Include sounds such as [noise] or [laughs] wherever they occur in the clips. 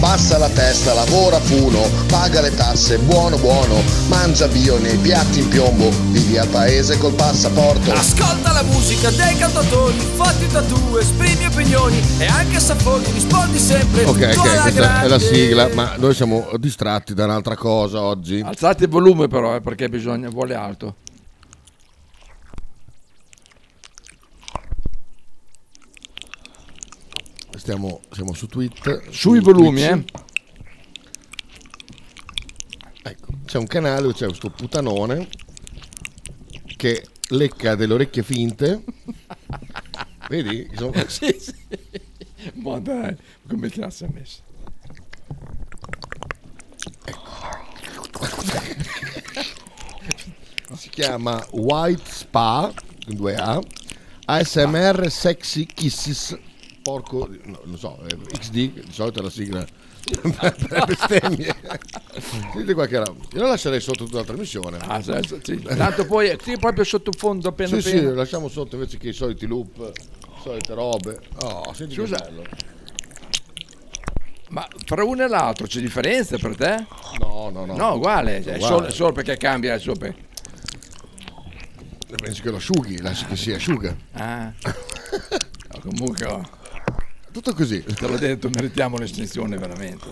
Abbassa la testa, lavora funo, paga le tasse, buono buono, mangia bio nei piatti in piombo, vivi al paese col passaporto. Ascolta la musica dei cantatori, fatti tatu, esprimi opinioni e anche sapori, rispondi sempre. Ok, ok, questa grande. è la sigla, ma noi siamo distratti da un'altra cosa oggi. Alzate il volume però, eh, perché bisogna, vuole alto. Stiamo, siamo su Twitter. Sui su volumi, Twitch. eh. Ecco, c'è un canale dove c'è questo putanone che lecca delle orecchie finte. [laughs] Vedi? Sono- sì, sì. Ma dai, come cazzo ha messo? si chiama White Spa con due A ASMR Sexy Kisses porco no, non so eh, XD di solito è la sigla per le bestemmie [laughs] Sentite qualche roba io la lascerei sotto tutta la trasmissione Ah, sì, sì, sì. [laughs] Tanto poi sì, proprio sottofondo appena sì sì appena. lo lasciamo sotto invece che i soliti loop solite robe oh senti Scusa. che bello Ma fra uno e l'altro c'è differenza per te? no no no No, uguale, cioè, Uguale. Solo, solo perché cambia il suo pe- pensi che lo asciughi lasci che si asciuga Ah. [laughs] No, comunque oh, tutto così te l'ho detto, meritiamo l'estensione veramente.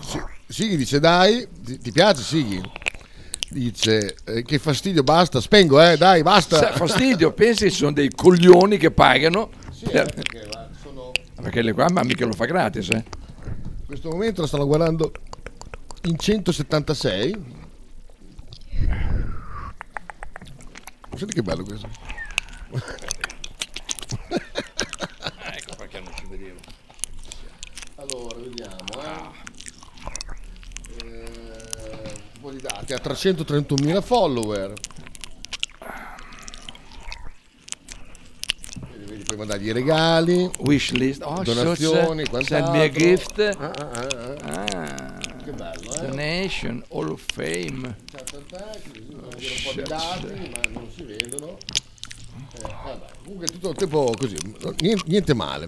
Sighi dice dai, ti, ti piace Sighi? Dice eh, che fastidio, basta, spengo eh, dai, basta. Sa- fastidio, pensi ci sono dei coglioni che pagano per- perché, va, sono- perché le qua ma mica lo fa gratis, eh. in questo momento la stanno guardando in 176. Senti che bello questo. Ecco perché non ci vedevo. Allora, vediamo. Eh. Eh, un po' di dati. Ha 331.000 follower. Vedi, puoi mandargli i regali. Wishlist, oh, donazioni, so- send me a gift. Ah, ah, ah, ah. Ah, Che bello, eh? Donation, Hall of Fame. Ciao, così devo dire un po' di dati, ma non si vedono. Eh, vabbè, comunque tutto il tempo così, niente, niente male.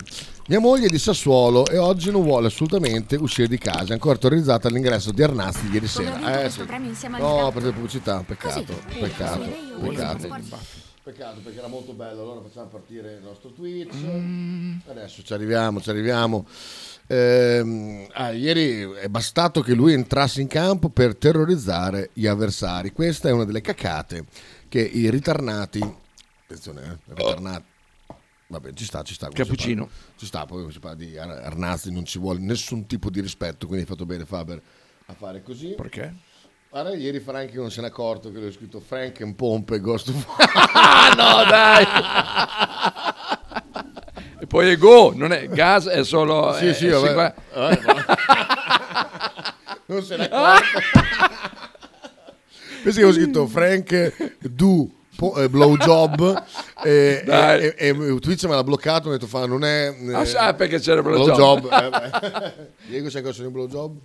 Mia moglie è di Sassuolo e oggi non vuole assolutamente uscire di casa. È ancora terrorizzata all'ingresso di Arnasti ieri sera. Eh, sì. No, per le pubblicità, peccato, Così. peccato, Così. peccato. Così. Peccato perché era molto bello. Allora facciamo partire il nostro Twitch. Mm. Adesso ci arriviamo, ci arriviamo. Ehm, ah, ieri è bastato che lui entrasse in campo per terrorizzare gli avversari. Questa è una delle cacate che i ritarnati. Attenzione, eh, ritarnati. Vabbè, ci sta, ci sta. Cappuccino. parla- Ci sta, poi si parla di Ar- Arnazzi non ci vuole nessun tipo di rispetto, quindi hai fatto bene Faber a fare così. Perché? Guarda, ieri Frank non se n'è accorto che lui ha scritto Frank and Pompe Ghost of [laughs] no, dai! e poi è go, non è gas, è solo... Sì, eh, sì, eh, vabbè. qua- Vabbè, [laughs] non se n'è accorto. [laughs] Pensi che ho scritto Frank do po- eh, blowjob [laughs] e, e, e, e Twitch me l'ha bloccato mi ha detto fa non è eh, Ah, sa perché c'era il blowjob. eh. [laughs] Diego sai cosa sono i blowjob?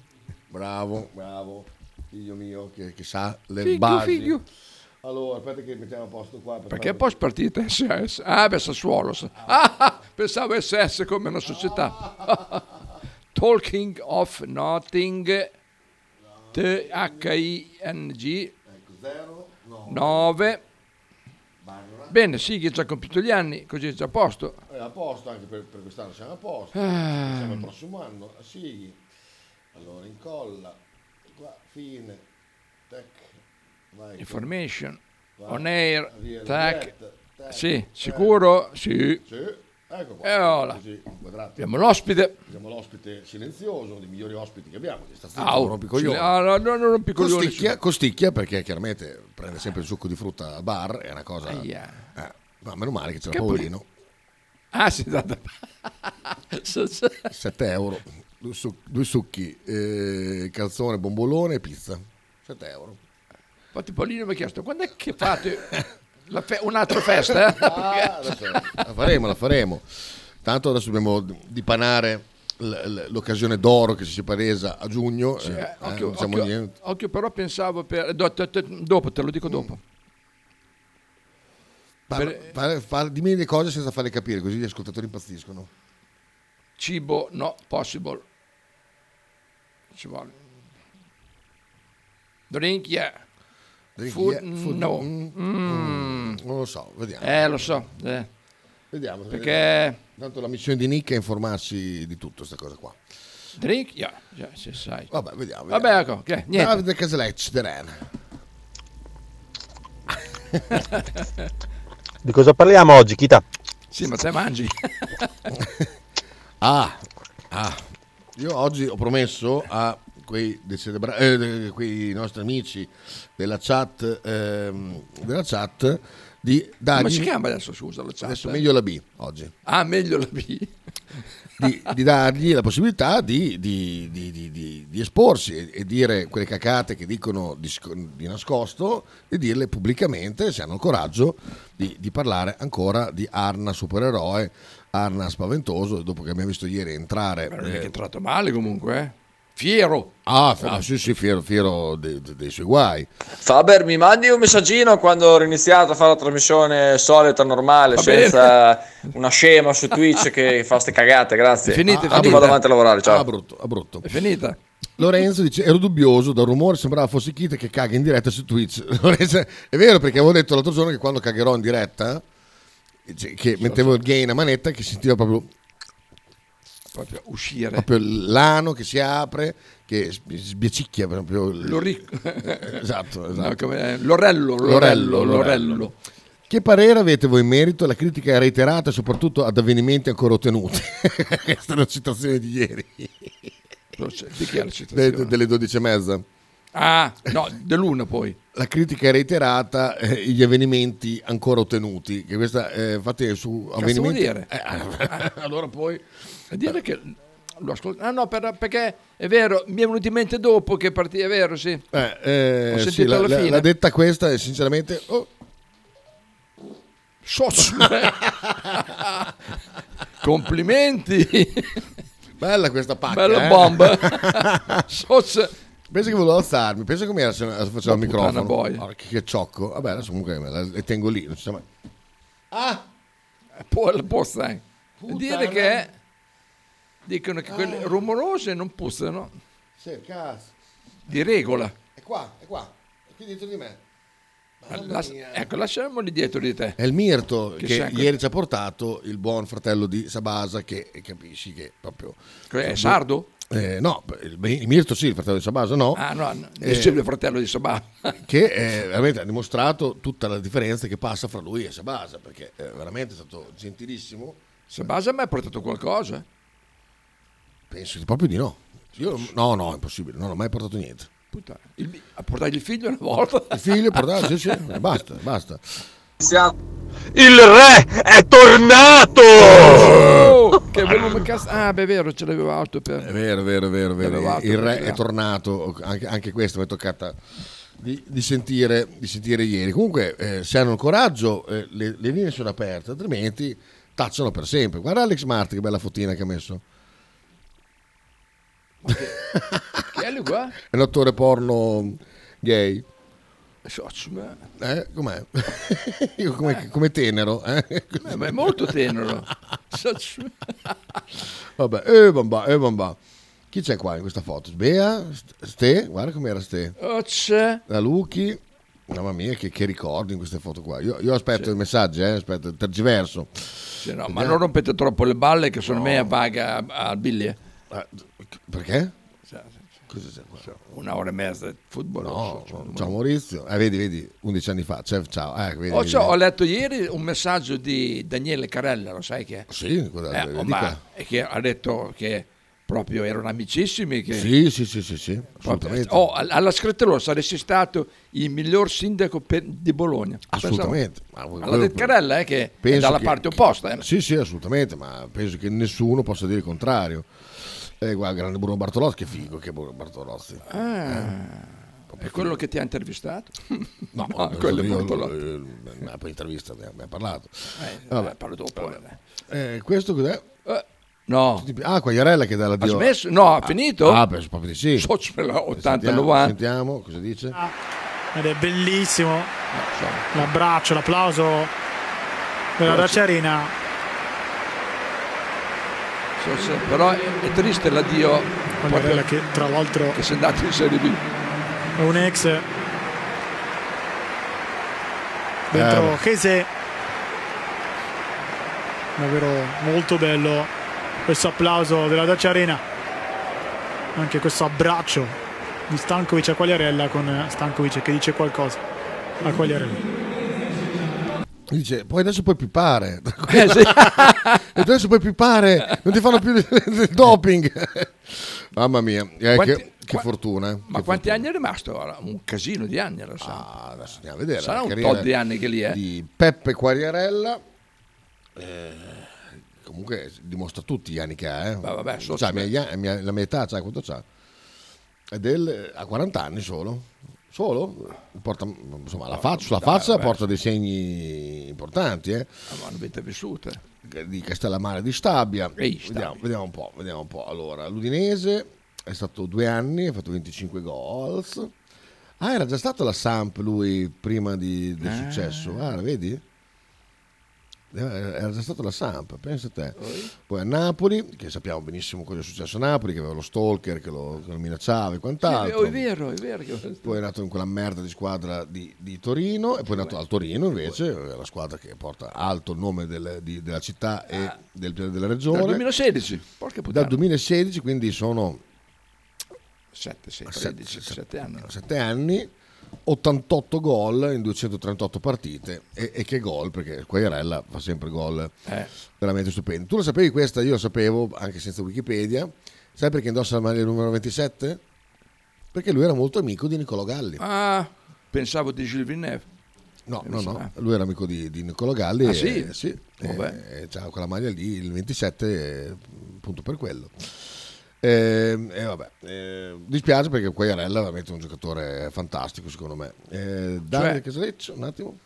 bravo bravo figlio mio che, che sa le Figlio, basi figlio. allora aspetta che mettiamo a posto qua per Perché poi partita SS? Ah, beh, Sassuolo. Ah, pensavo SS come una società. [laughs] Talking of Nothing. T-H-I-N-G. 9. Bene, sì, che ha già compiuto gli anni, così è già a posto. Eh, a posto anche per, per quest'anno siamo a posto Ah. siamo al prossimo anno Sighi allora incolla qua fine tech vai Information, Vai, on air, via, tac. diretta, tac, Sì, sicuro? Sì. Sì, ecco qua. E. Così, inquadrato. Abbiamo l'ospite. Abbiamo l'ospite silenzioso, uno dei migliori ospiti che abbiamo. Sta zitto, Au. non coglioni. Ah, no, no, non rompi i coglioni. Costicchia, costicchia perché chiaramente prende sempre il succo di frutta al bar, è una cosa... Aia. Eh, ma meno male che c'era Che Paolino. Ah, sì, da- da- [laughs] 7 euro, due, suc- due succhi, eh, calzone, bombolone e pizza. 7 euro. Infatti Paolino mi ha chiesto, quando è che fate fe- un'altra festa? eh?" [laughs] Ah, la faremo, la faremo. Tanto adesso dobbiamo dipanare l- l'occasione d'oro che si è presa a giugno. Sì, eh, eh, occhio, diciamo occhio- occhio, però pensavo per... do- do- do- dopo, te lo dico dopo. Parla- Per- parla- parla- dimmi le cose senza farle capire, così gli ascoltatori impazziscono. Cibo, no, possible. Ci vuole. Drink, yeah. Food, food, no. mm, Mm. Non lo so, vediamo. Eh, lo so. eh. Vediamo. Perché... vediamo. Tanto la missione di Nick è informarsi di tutto, questa cosa qua. Drink, yeah. yeah se sai. Vabbè, vediamo. Vabbè, ecco, ok, niente. Davide Caselec, The Ren. Di cosa parliamo oggi, Kita? Sì, ma te mangi. [laughs] Ah, ah, io oggi ho promesso a quei, celebra- eh, quei nostri amici della chat, ehm, della chat di dargli... Come si chiama adesso, scusa, la chat? Adesso eh? meglio la B oggi. Ah, meglio la B. [laughs] Di, di dargli la possibilità di, di- di- esporsi e, e dire quelle cacate che dicono di, sc- di nascosto e dirle pubblicamente se hanno il coraggio di, di parlare ancora di Arna supereroe, Arna spaventoso, dopo che abbiamo visto ieri entrare... Ma non è eh, che è entrato male comunque, eh. Fiero. Ah, f- sì, sì, fiero, fiero de- de- dei suoi guai. Faber, mi mandi un messaggino quando ho iniziato a fare la trasmissione solita, normale, Va senza una scema su Twitch che fa ste cagate, grazie. È finita, è finita. vado avanti a lavorare, ciao. Ah, brutto, ah, brutto. È finita. Lorenzo dice: Ero dubbioso, dal rumore sembrava fosse Kita che caga in diretta su Twitch. [laughs] Lorenzo, è vero perché avevo detto l'altro giorno che quando cagherò in diretta, che mettevo il gain a manetta, che sentiva proprio, Proprio uscire. proprio l'ano che si apre, che sbi- sbiacicchia proprio. L'oric- Eh, [laughs] esatto, No, esatto. come- L'orello, l'orello, l'orello. Che parere avete voi in merito? La critica reiterata soprattutto ad avvenimenti ancora ottenuti. [laughs] Questa è una citazione di ieri. Di chi è la citazione? De- delle 12 e mezza. Ah, no, dell'una poi. La critica è reiterata, eh, gli avvenimenti ancora ottenuti. Che questa, eh, infatti, su Cazzo avvenimenti. vuol dire? Eh, [laughs] allora poi. A dire che lo ascolto. Ah no, per- perché è vero, mi è venuto in mente dopo che partì, è vero, sì. Eh, eh, Ho sì, sentito la, alla la- fine. la detta questa e sinceramente. oh, Soz. [laughs] Complimenti. bella questa pacca. Bella eh. bomba. [laughs] Soz. Penso che volevo alzarmi, penso come era se facevo il microfono. boia. Oh, che, ciocco. Vabbè, adesso comunque me la- le tengo lì. Non si sa mai. Ah! Può, può stare. Dire che dicono che quelle rumorose non puzzano Sì, cazzo. di regola. È qua, è qua. È qui dietro di me. La- ecco, lasciamoli dietro di te. È il Mirto Che che, ieri ci ha portato il buon fratello di Sabasa che capisci che proprio... Che è sardo? Eh, no, il, il Mirto sì, il fratello di Sabasa no. Ah, no, no, Eh, dicevo il fratello di Sabà. [laughs] che eh, veramente ha dimostrato tutta la differenza che passa fra lui e Sabasa perché eh, veramente è stato gentilissimo. Sabasa mi ha portato qualcosa? Penso proprio di no. Io, no, no, è impossibile, non ho mai portato niente. Puttana. Il, a portare il figlio una volta? Il figlio portato, sì, sì, eh, [laughs] basta, basta. Il re è tornato! Oh, che volume cazzo. Ah, beh, è vero, ce l'avevo alto per. È vero, vero, vero, vero. Il re è tornato, anche, anche questo mi è toccata di, di sentire, di sentire ieri. Comunque, eh, se hanno il coraggio, eh, le, le linee sono aperte, altrimenti tacciano per sempre. Guarda Alex Marti, che bella fotina che ha messo. Che è lui qua? [laughs] È un attore porno gay. Socio, ma- Eh, com'è? [laughs] Io come, come tenero. Eh? Eh, ma è molto tenero. Socio. Vabbè, eh, bamba, eh, bamba. Chi c'è qua in questa foto? Bea? Ste? Guarda com'era Ste. Oh, c'è. La Luchi. Mamma mia, che, che ricordi in queste foto qua. Io, io aspetto i messaggi, eh, aspetto, tergiverso. Sì, no, ma non rompete troppo le balle che sono me a paga al Billy. eh. Perché? Cosa c'è qua? Una ora e mezza di football. No, so, ciao Maurizio. Eh, vedi, vedi, 11 anni fa. Cioè, ciao. Eh, vedi, Oh, vedi. ciao, ho letto ieri un messaggio di Daniele Carella, lo sai che è? Sì, guarda, Eh, oh, ma- che ha detto che proprio erano amicissimi. Che Sì, sì, sì, sì, sì, assolutamente. oh, all- alla Screttelò saresti stato il miglior sindaco di Bologna. Assolutamente. Pensavo. L'ha detto Carella, eh, che è dalla che- parte opposta. eh. Sì, sì, assolutamente, ma penso che nessuno possa dire il contrario. Eh, guarda, grande Bruno Bartolozzi, che figo che è Bruno Bartolozzi. Ah, è quello che ti ha intervistato? No, [laughs] Ah, quello è io, Bartolozzi. eh, ma poi intervista ne abbiamo parlato. Eh, Vabbè. eh, parlo dopo. eh. Eh, questo cos'è? no. Ah, Quagliarella che dà la Ha smesso? No, ha finito? Ah, penso proprio di sì. So, ce l'ha, 80, Sentiamo, 90. Sentiamo cosa dice. Ed è bellissimo l'abbraccio, l'applauso della Dacia Se- però è triste l'addio Quagliarella che tra l'altro che sei andato in Serie B. è un ex dentro Eh, Chese. Davvero molto bello questo applauso della Dacia Arena. Anche questo abbraccio di Stankovic a Quagliarella con Stankovic che dice qualcosa a Quagliarella. Dice, poi adesso puoi pippare. [laughs] Eh, sì. e [laughs] adesso puoi pippare, non ti fanno più il, doping. [laughs] Mamma mia, eh, Quanti- che, che qua- fortuna. eh. Ma Che quanti anni è rimasto? ora? Un casino di anni, lo sa. Ah, adesso andiamo a vedere. Sarà un tot di anni che lì è. Di Peppe Quagliarella. Eh, comunque dimostra tutti gli anni che ha. Eh. Beh, vabbè, so- C'ha, mia- mia- la mia età, c'ha quanto c'ha? È del, ha 40 anni solo. Solo? Porta, insomma, la faccia, sulla faccia porta dei segni importanti. Eh. Ah, ma hanno vite vissute. Di Castellammare di Stabia. Ehi, Stabia. Vediamo, vediamo un po', vediamo un po'. Allora, l'Udinese è stato due anni, ha fatto 25 goals. Ah, era già stato la Samp lui prima di- del Ah. successo. Ah, vedi? Eh, Era già stato la Samp, pensa a te. Poi a Napoli, che sappiamo benissimo cosa è successo a Napoli, che aveva lo stalker che lo, che lo minacciava e Sì, quant'altro. oh, è vero, è vero. Poi è nato in quella merda di squadra di, di Torino e poi è nato al Torino invece, la squadra che porta alto il nome del- di- della città e del- della regione. Dal 2016. Porca puttana. Dal 2016, quindi sono 7, 6, Sette- 13, 7 anni. 7 anni, 88 gol in 238 partite e, e che gol perché Quagliarella fa sempre gol Eh. veramente stupendi. Tu lo sapevi questa? Io lo sapevo anche senza Wikipedia. Sai perché indossa la maglia numero 27? Perché lui era molto amico di Niccolò Galli. Ah, pensavo di Gilles Villeneuve. No, Eh, no, no, eh. lui era amico di, di Niccolò Galli. Ah, sì? sì Vabbè. e- e c'ha quella maglia lì, il 27, eh, appunto per quello. E, e vabbè, eh, dispiace perché Quagliarella è veramente un giocatore fantastico secondo me. Eh, Daniel Cioè- Casaleccio, un attimo.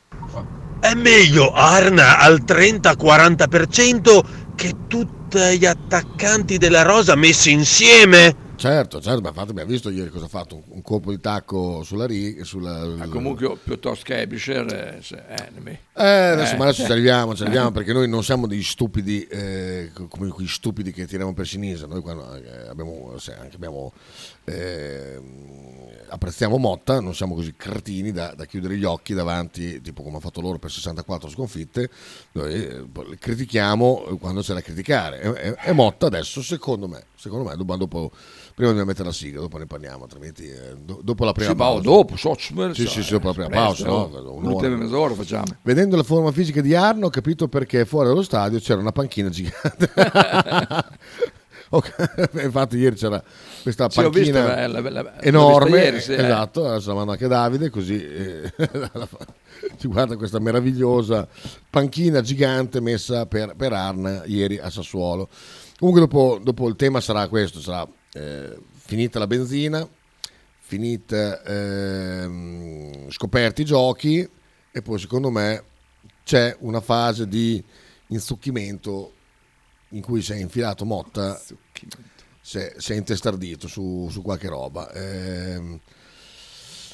È meglio Arna al 30-40% che tutti gli attaccanti della Rosa messi insieme? certo, certo, ma infatti abbiamo visto ieri cosa ha fatto, un, colpo di tacco sulla riga, sulla... Ma comunque piuttosto che Ebisher, eh, eh, Eh, adesso, Eh. ma adesso ci arriviamo, ci [laughs] arriviamo perché noi non siamo degli stupidi eh, come quei stupidi che tiriamo per sinistra. Noi quando eh, abbiamo, se anche abbiamo, eh, apprezziamo Motta, non siamo così cretini da, da chiudere gli occhi davanti, tipo come ha fatto loro per 64 sconfitte. Noi eh, le critichiamo quando c'è da criticare. E, e- Motta adesso, secondo me, secondo me, dopo, dopo- prima dobbiamo mettere la sigla, dopo ne parliamo, altrimenti eh, do- dopo la prima Sì, pausa. dopo, so, Sì, sì, sì, dopo la prima pausa. no? L'ultima mezz'ora facciamo. Vedendo la forma fisica di Arno ho capito perché fuori dallo stadio c'era una panchina gigante. [laughs] Ok, [laughs] Infatti ieri c'era questa Sì, visto, panchina eh, la- la- l'ho enorme, ieri, sì, eh. esatto, adesso la mando anche Davide così eh, [laughs] ci guarda questa meravigliosa panchina gigante messa per, per Arna ieri a Sassuolo. Comunque dopo, dopo il tema sarà questo, sarà eh, finita la benzina, finita ehm, scoperti i giochi e poi secondo me c'è una fase di inzucchimento in cui si è infilato Motta si è, si è intestardito su, su qualche roba. Ehm,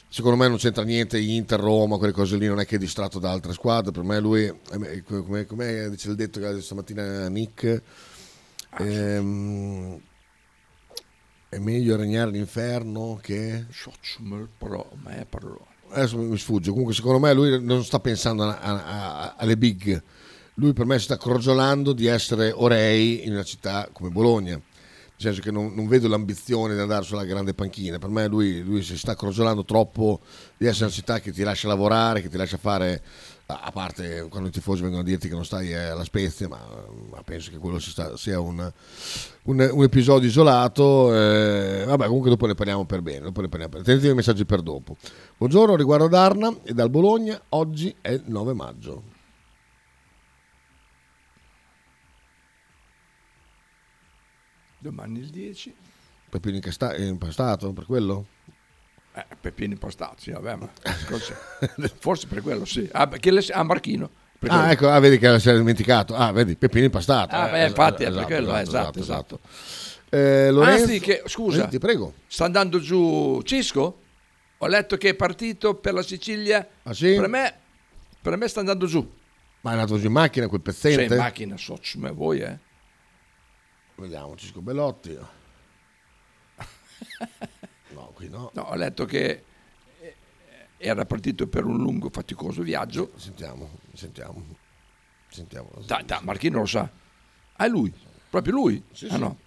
secondo me non c'entra niente Inter, Roma, quelle cose lì non è che è distratto da altre squadre. Per me lui eh, come, come dice il detto che stamattina Nick ehm, è meglio regnare l'inferno che adesso mi sfugge. Comunque, secondo me, lui non sta pensando a- a- a- alle big. Lui per me si sta crogiolando di essere orei in una città come Bologna. Nel senso che non, non vedo l'ambizione di andare sulla grande panchina. Per me lui, lui si sta crogiolando troppo di essere una città che ti lascia lavorare, che ti lascia fare, a parte quando i tifosi vengono a dirti che non stai alla Spezia, ma, ma penso che quello sia un, un- un episodio isolato. eh, vabbè, comunque dopo ne parliamo per bene. Dopo ne parliamo per... Tenetevi i messaggi per dopo. Buongiorno, riguardo ad Arna e dal Bologna. Oggi è il 9 maggio. Domani il 10. Peppino impastato per quello? Eh, Peppino impastato, sì, vabbè, ma [laughs] forse per quello sì. Ah, perché le- ah, Marchino. Ah, quello. ecco, ah, vedi che si era dimenticato. Ah, vedi, Peppino impastato. Ah, Eh, beh, infatti, è per quello, eh, esatto, esatto. Eh, Lorenzo, Anzi, che, scusa, Eh, ti prego. sta andando giù Cisco? Ho letto che è partito per la Sicilia. Ah, sì? Per me, per me sta andando giù. Ma è andato giù in macchina quel pezzente? in macchina, so, come voi, eh. Vediamo, Cisco Bellotti. [laughs] No, qui no. No, ho letto che eh, era partito per un lungo, faticoso viaggio. Sentiamo, sentiamo. Sentiamo. Da, da, Marchino lo sa. Ah, è lui? Proprio lui? Sì, ah, sì. no.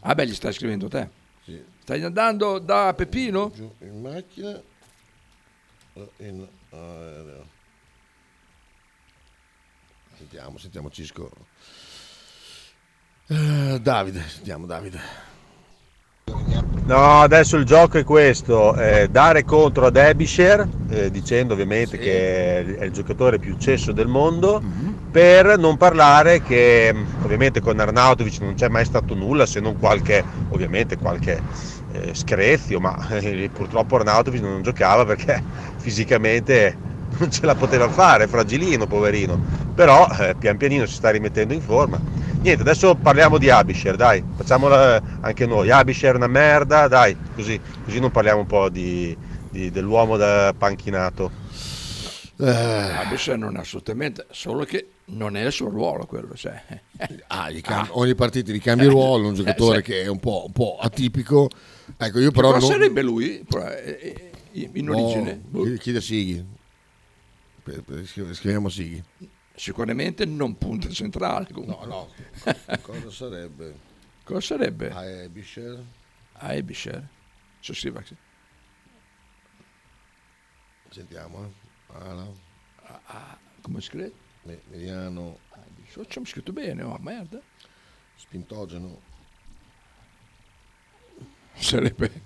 Ah, beh, gli stai scrivendo te. Sì. Stai andando da Peppino? Giù in macchina. In aereo. Sentiamo, sentiamo Cisco. Eh, Davide, sentiamo Davide. No, adesso il gioco è questo, eh, dare contro ad Ebisher, eh, dicendo ovviamente che è il giocatore più cesso del mondo, per non parlare che ovviamente con Arnautovic non c'è mai stato nulla se non qualche, ovviamente qualche eh, screzio, ma eh, purtroppo Arnautovic non giocava perché [laughs] fisicamente non ce la poteva fare, fragilino, poverino, però eh, pian pianino si sta rimettendo in forma. Niente, adesso parliamo di Abisher, dai, facciamola anche noi. Abisher è una merda, dai, così, così non parliamo un po' di, di- dell'uomo da panchinato. Eh. Abisher non è assolutamente, solo che non è il suo ruolo quello. Cioè. Ah, gli cam- ogni partita gli cambia ruolo, un giocatore Eh, sì. che è un po', un po' atipico. Ecco, io però Però non... sarebbe lui eh, eh, in origine? No, chiedi- chiedi a Sighi. Scriviamo Sighi. Sicuramente non punta centrale. Comunque. No, [laughs] Cosa sarebbe? Cosa sarebbe? A Ebisher. A Ebisher. Si scrive così. Sentiamo. eh. Ala. Ah, come si scrive? Me- Mediano. So, C'è scritto bene, oh merda. Spintogeno. Sarebbe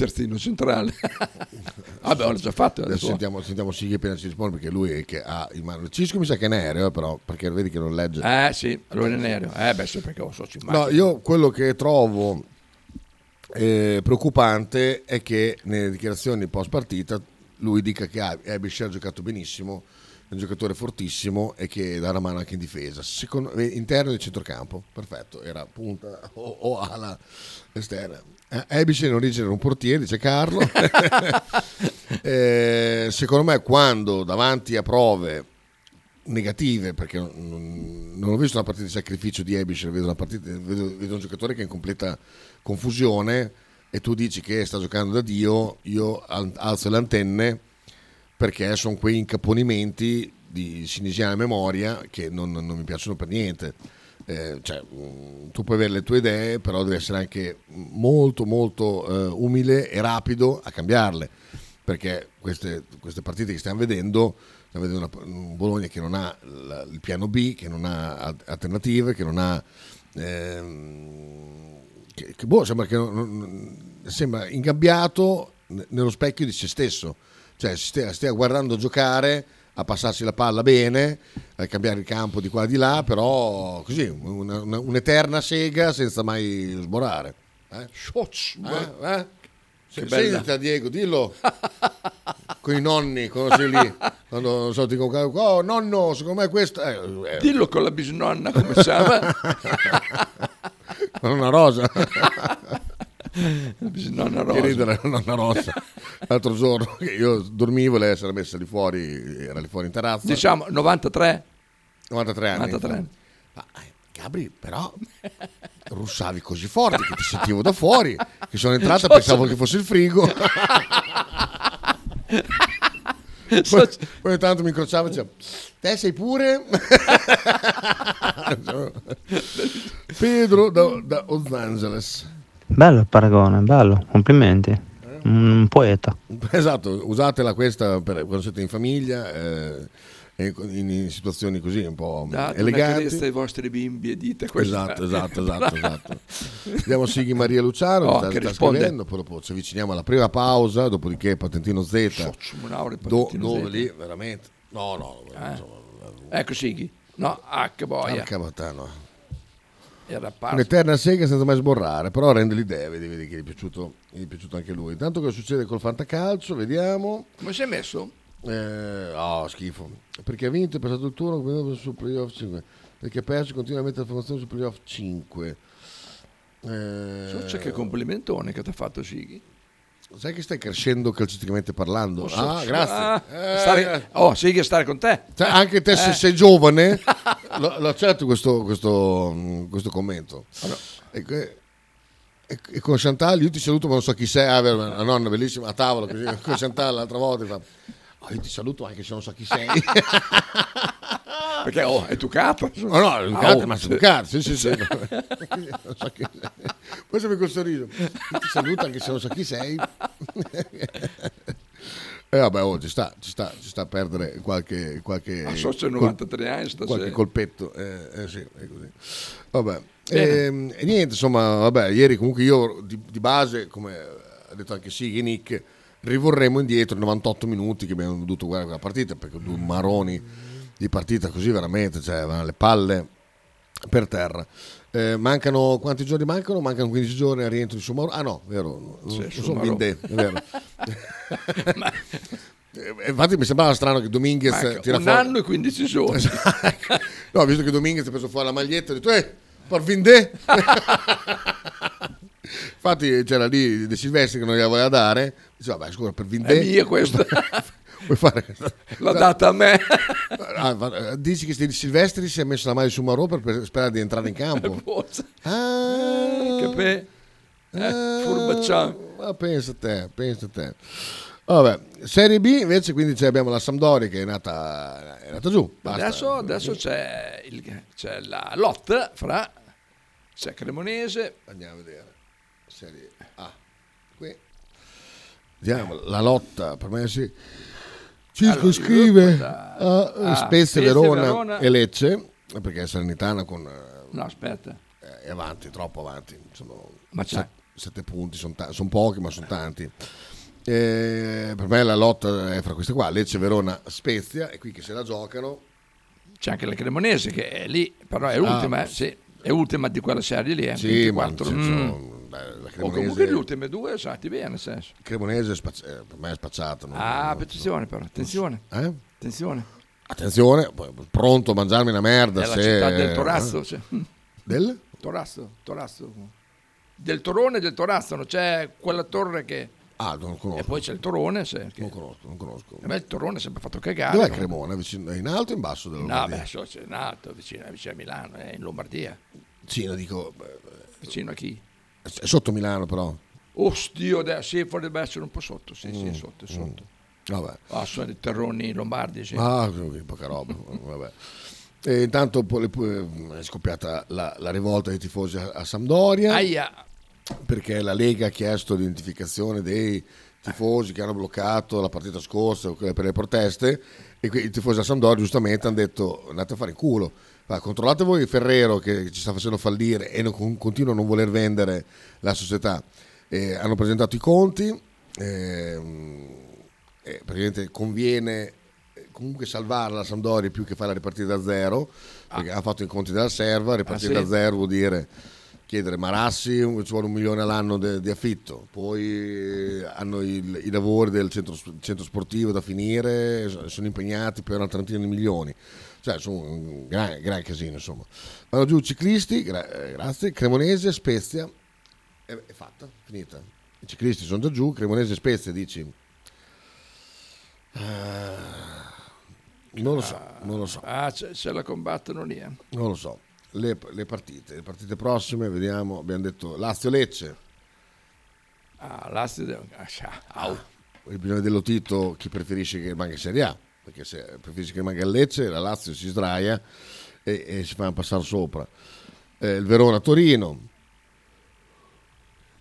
terzino centrale. [laughs] Vabbè, l'ho già fatto. Adesso sentiamo, sentiamo Sighi appena ci risponde perché lui è che ha in mano. Cisco mi sa che è in aereo, eh, però, perché vedi che non legge. Eh sì, allora in aereo. Eh beh, sì, perché ho socio in No, io quello che trovo eh, preoccupante è che nelle dichiarazioni post partita lui dica che Abisher ha giocato benissimo, un giocatore fortissimo e che dà una mano anche in difesa. Secondo, eh, interno di centrocampo, perfetto, era punta o, o ala esterna. Eh, Ebice in origine era un portiere, dice Carlo. [laughs] Eh, secondo me quando davanti a prove negative, perché non, non ho visto una partita di sacrificio di Ebice, vedo, vedo- vedo un giocatore che è in completa confusione e tu dici che sta giocando da Dio, io al- alzo le antenne perché sono quei incaponimenti di sinisiana memoria che non, non mi piacciono per niente. Eh, cioè, mh, tu puoi avere le tue idee, però devi essere anche molto molto eh, umile e rapido a cambiarle, perché queste, queste partite che stiamo vedendo, stiamo vedendo una- un Bologna che non ha la- il piano B, che non ha al- alternative, che non ha... ehm, che, che, boh, sembra, che non- non- sembra ingabbiato ne- nello specchio di se stesso, cioè stia, stia guardando giocare a passarsi la palla bene, a cambiare il campo di qua e di là, però così, una- una- un'eterna sega senza mai sborare. Eh? Eh? Eh? Che Se- bella. Sentita Diego, dillo [laughs] con i nonni quando sei lì, quando non so, ti dico, oh nonno, secondo me questo... Eh, eh, Dillo con la bisnonna come si chiama? [laughs] con una rosa. [laughs] La bisnonna Che la nonna rosa. L'altro giorno che io dormivo, lei si era messa lì fuori, era lì fuori in terrazza. Diciamo 93? 93 anni. 93 anni. Ma, eh, Gabri, però russavi così forte che ti sentivo da fuori, che sono entrata So- pensavo che fosse il frigo. poi, poi tanto mi incrociavo e diceva, te sei pure? [laughs] Pedro da, da Los Angeles. Bello il paragone, bello, complimenti. Un poeta. Esatto, usatela questa per quando siete in famiglia eh, e in, in situazioni così un po' Date una eleganti. ai vostri bimbi e dite questo. Esatto, esatto, esatto, [laughs] esatto. Andiamo a Sighi Maria Luciano, Oh, sta, che sta scrivendo, poi dopo ci avviciniamo alla prima pausa, dopodiché Patentino Z. Do- Patentino dove Z. lì, veramente? No, no. Ecco Sighi. No, ah che boia. Porca puttana. Un'eterna sega senza mai sborrare, però rende l'idea, vedi, vedi che gli è, piaciuto, gli è piaciuto anche lui. Intanto cosa succede col fantacalcio, vediamo. Come si è messo? Eh, oh, schifo. Perché ha vinto, è passato il turno come su playoff 5. Perché ha perso continua a mettere la formazione su playoff 5. Eh, So, c'è che complimentone che ti ha fatto Sighi. Sai che stai crescendo calcisticamente parlando? So, ah, grazie. ah, Eh, stare- oh, Sighi stare con te. cioè, anche te se Eh. sei giovane, [laughs] lo, lo accetto questo, questo, mm, questo commento. E, que- e- e con Chantal, io ti saluto, ma non so chi sei. Ah, la nonna bellissima a tavola, così, con Chantal l'altra volta. fa, "Oh, io ti saluto anche se non so chi sei. [laughs] Perché oh, è Ducato. No, no, è Ducato, Ah, oh, ma sì. sei Ducato, sì, sì, sì. [laughs] Non so chi sei. Poi sempre col sorriso. Io ti saluto anche se non so chi sei. [laughs] E vabbè, oh, ci sta, ci sta, ci sta a perdere qualche... qualche Ah, so, c'è col- 93 anni stasera. Qualche colpetto, eh, eh, sì, è così. Vabbè. Bene. Ehm, E, niente, insomma, vabbè, ieri comunque io di, di base, come ha detto anche Sighi Nick, rivorremmo indietro i 98 minuti che abbiamo dovuto guardare quella partita, perché due maroni di partita così veramente, cioè le palle per terra. Eh, mancano quanti giorni mancano? Mancano 15 giorni al rientro di Sumaro. Ah no, vero, Sì, sono. Vindè, è vero. [laughs] Eh, Infatti mi sembrava strano che Dominguez Manca tira un fuori- anno e 15 giorni. no, visto che Dominguez ha preso fuori la maglietta, ho detto, eh, per Vindè. [laughs] Infatti c'era lì De Silvestri che non gliela voleva dare. Dice, vabbè, scusa, per Vindè. È mia questa. [laughs] Vuoi fare... [laughs] L'ha data a me. Ah, va- dici che De Silvestri si è messo la maglia su Marò per, per sperare di entrare in campo. [laughs] Ah, che pe... Eh, furbacciano. Ma pensa a te, pensa a te. Vabbè, Serie B invece quindi abbiamo la Sampdoria che è nata, è nata giù. Adesso, adesso c'è, il- c'è la lotta fra c'è Cremonese. Andiamo a vedere. Serie A. Qui. Vediamo, la lotta, per me si circoscrive Allora, a ah, Spezia, Spezia, Verona, Verona. e Lecce, perché Salernitana con... eh, No, aspetta. è avanti, troppo avanti. Sono Ma c'è. set- sette punti, sono, ta- sono pochi, ma sono tanti. Eh, per me la lotta è fra queste qua, Lecce, Verona, Spezia, e qui che se la giocano. C'è anche la Cremonese che è lì, però è Ah. ultima, eh, sì, è ultima di quella serie lì. Eh, Sì, ma 24. nel senso, Mm. Beh, la O Cremonese- comunque le ultime due sono andati bene, nel senso. Cremonese spazz- eh, per me è spacciato. non- Ah, attenzione però, attenzione. Eh? Attenzione. attenzione, pronto a mangiarmi una merda È la se... città del Torazzo. cioè. Del? Torazzo, Torazzo. Del Torone e del Torazzo, non c'è quella torre che... Ah, non conosco. E poi c'è il Torone. Se, che... Non conosco, non conosco. A me il Torone è sempre fatto cagare. Dov'è no? Cremona? Vicino, in alto o in basso della No, Lombardia? beh, so, c'è in alto, vicino, vicino a Milano, è in Lombardia. Vicino, dico... Vicino a chi? È sotto Milano però. Oh, sì, potrebbe essere un po' sotto, sì, sì, Mm, sotto, sotto. Vabbè. Ah, sono i terroni lombardi, sì. Ah, che poca roba. Vabbè. E intanto è scoppiata la, la rivolta dei tifosi a, Sampdoria Aia, perché la Lega ha chiesto l'identificazione dei tifosi che hanno bloccato la partita scorsa per le proteste e i tifosi a Sampdoria giustamente hanno detto andate a fare in culo Controllate voi Ferrero che ci sta facendo fallire e non- con- continua a non voler vendere la società. Eh, hanno presentato i conti ehm, e praticamente conviene eh, comunque salvare la Sampdoria più che farla ripartire da zero perché ha fatto i conti della serva ripartire Ah, sì? da zero vuol dire chiedere Marassi ci vuole un milione all'anno de- di affitto. Poi eh, hanno il- i lavori del centro, centro sportivo da finire so- sono impegnati per una trentina di milioni cioè sono un gran, gran casino insomma vanno giù ciclisti gra- eh, grazie Cremonese Spezia è, è fatta finita i ciclisti sono già giù Cremonese Spezia dici Ah, non lo so non lo so ah, se la combattono lì. eh. non lo so. Le, le partite, le partite prossime, vediamo. Abbiamo detto Lazio-Lecce. Ah, Lazio deve... ah, scia- au. Il bisogno dello Tito, chi preferisce che rimanga in Serie A? Perché se preferisce che Lecce, la Lazio si sdraia e, e si fa passare sopra. Eh, il Verona-Torino.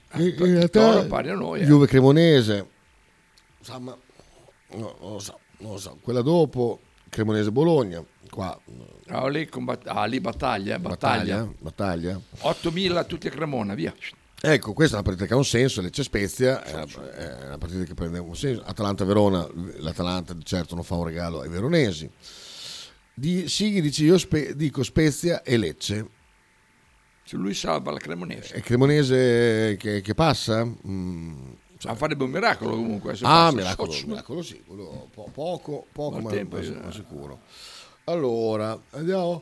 Ah, In, realtà, pari a noi, eh. Juve Cremonese. Insomma, no, non lo so, non lo so. Quella dopo, Cremonese-Bologna. Qua, Ah, lì, combatt- ah, lì battaglia, eh, battaglia. battaglia. 8.000 tutti a Cremona, via. Ecco, questa è una partita che ha un senso, Lecce Spezia è una, è una partita che prende un senso. Atalanta-Verona, l'Atalanta certo non fa un regalo ai veronesi. Di Sighi dice io spe- dico Spezia e Lecce. Se lui salva la Cremonese. È Cremonese che, che passa? Mm, Ah, farebbe un miracolo comunque. se ah, miracolo, Socio. miracolo sì, quello po- poco, poco ma, tempo, ma- eh. ma sicuro. Allora, andiamo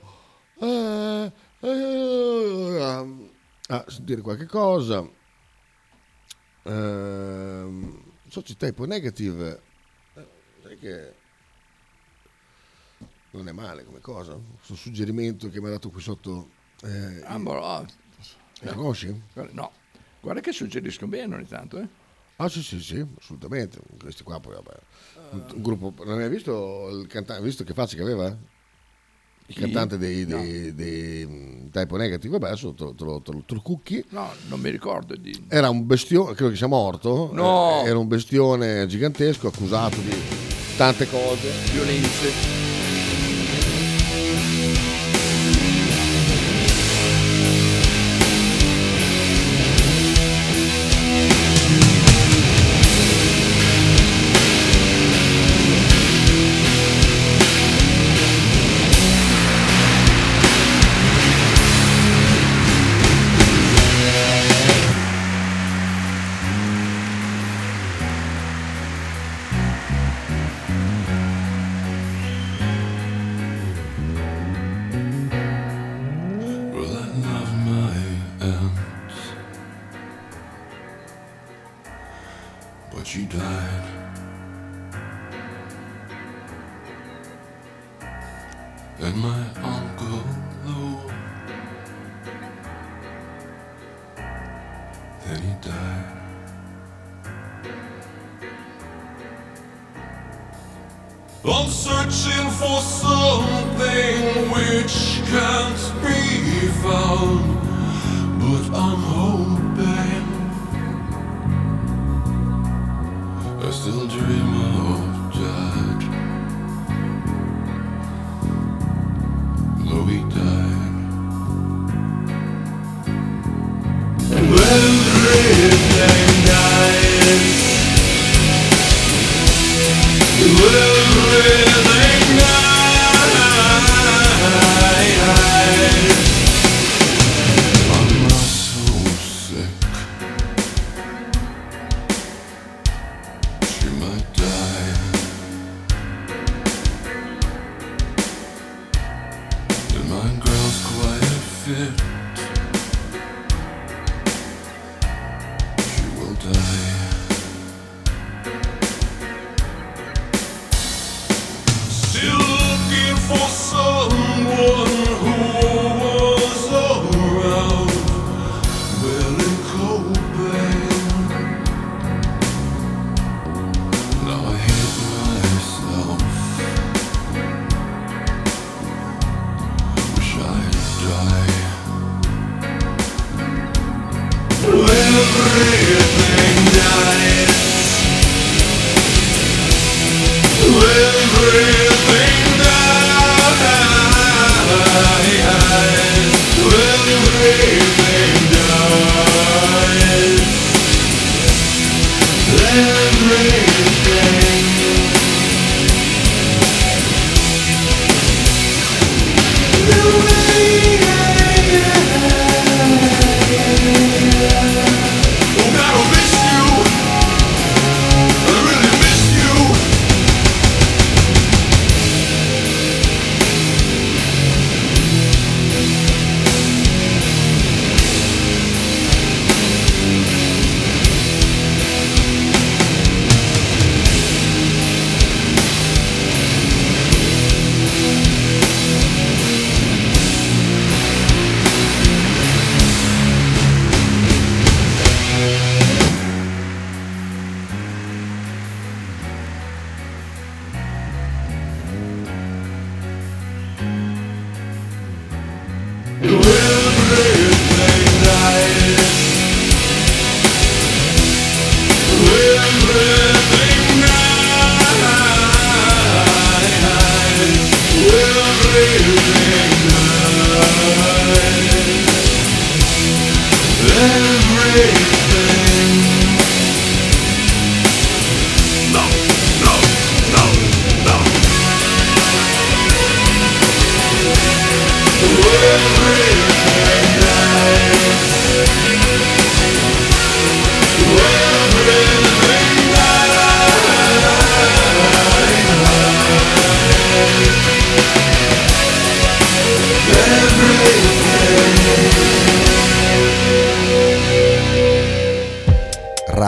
eh, eh, a sentire qualche cosa. Ehm, Sociotype Negative, eh, sai che non è male come cosa. Questo suggerimento che mi ha dato qui sotto. Eh, Ah, ma la conosci? No, guarda che suggeriscono bene ogni tanto, eh. Ah sì sì sì, assolutamente. Questi qua poi vabbè. Un, un gruppo. Non hai visto il cantante? Visto che faccia che aveva? Il Chi? cantante dei, dei, dei, mm, Typo Negative, adesso te lo, te lo, te lo- te lo cucchi. No, non mi ricordo di... Era un bestione, credo che sia morto. No. Eh, era un bestione gigantesco accusato di tante cose. Violenze. He died. Everything dies. Everything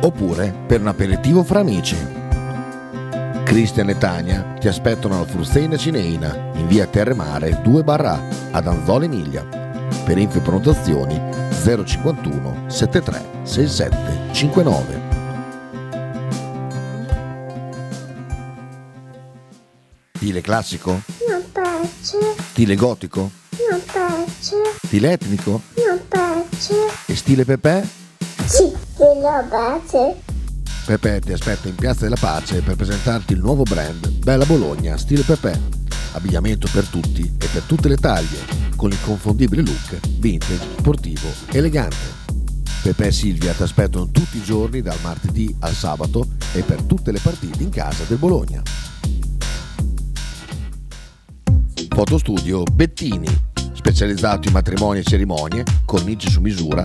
Oppure per un aperitivo fra amici. Cristian e Tania ti aspettano alla Frusteina Cineina in via Terremare 2 barra ad Anzola Emilia. Per info e prenotazioni 051 73 67 59. Stile classico? Non piace, Stile gotico? non piace, Stile etnico? non piace. E stile Pepe? Sì, lo piace. Pepe ti aspetta in Piazza della Pace per presentarti il nuovo brand Bella Bologna Stile Pepe. Abbigliamento per tutti e per tutte le taglie, con l'inconfondibile look vintage, sportivo, elegante. Pepe e Silvia ti aspettano tutti i giorni dal martedì al sabato e per tutte le partite in casa del Bologna. Fotostudio Bettini, specializzato in matrimoni e cerimonie, cornici su misura,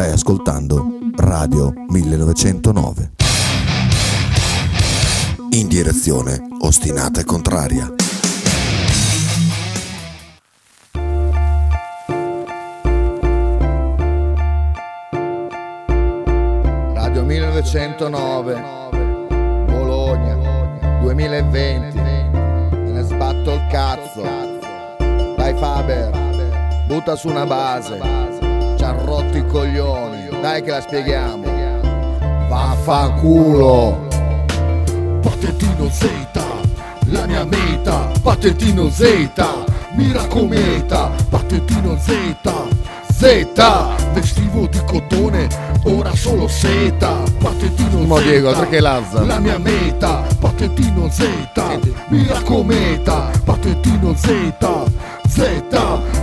Stai ascoltando Radio 1909. In direzione ostinata e contraria. Radio 1909, Bologna, 2020. Me ne sbatto il cazzo. Dai Faber, butta su una base. Rotto i coglioni. Dai che la spieghiamo. Vaffanculo. Patentino Z, la mia meta, patentino Z, miracometa, patentino Z, Z, vestivo di cotone, ora solo seta, patentino Z, Diego, che Lazza. la mia meta, patentino Z, miracometa, patentino Z, Z,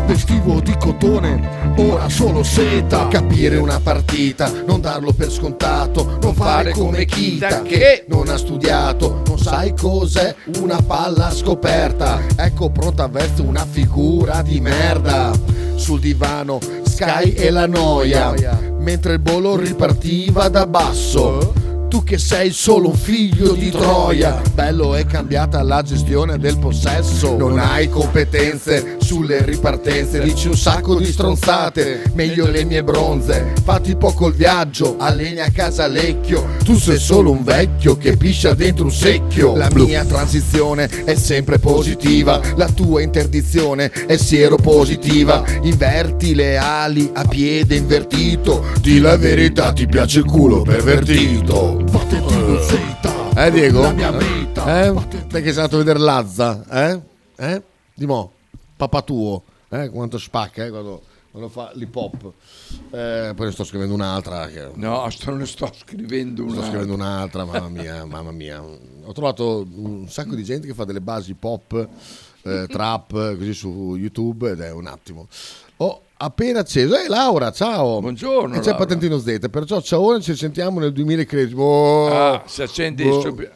vestivo di cotone, ora solo seta, Capire una partita, non darlo per scontato, non fare come Kita che non ha studiato, non sai cos'è una palla scoperta. Ecco pronta verso una figura di merda. Sul divano Sky e la noia, mentre il bolo ripartiva da basso. Tu che sei solo un figlio di Troia, bello è cambiata la gestione del possesso. Non hai competenze sulle ripartenze, dici un sacco di stronzate, meglio le mie bronze. Fatti poco il viaggio, alleni a casa lecchio. Tu sei solo un vecchio che piscia dentro un secchio. La mia transizione è sempre positiva, la tua interdizione è siero positiva. Inverti le ali a piede invertito, di la verità ti piace il culo pervertito. Eh Diego? la mia meta, Eh? Te che sei andato a vedere Lazza? Eh? Eh? Di mo, papà tuo, eh? Quanto spacca, eh? Quando, quando fa l'hip hop. Eh, poi ne sto scrivendo un'altra. Che... No, sto, ne sto scrivendo Sto una. scrivendo un'altra, mamma mia, [laughs] mamma mia. Ho trovato un sacco di gente che fa delle basi pop, eh, trap, così su YouTube ed è un attimo. Ho appena acceso. Ehi Laura, ciao! Buongiorno, E c'è Laura. Patentino Z, perciò ciao, ci sentiamo nel 2013. Oh, Ah, si accende boh. subito.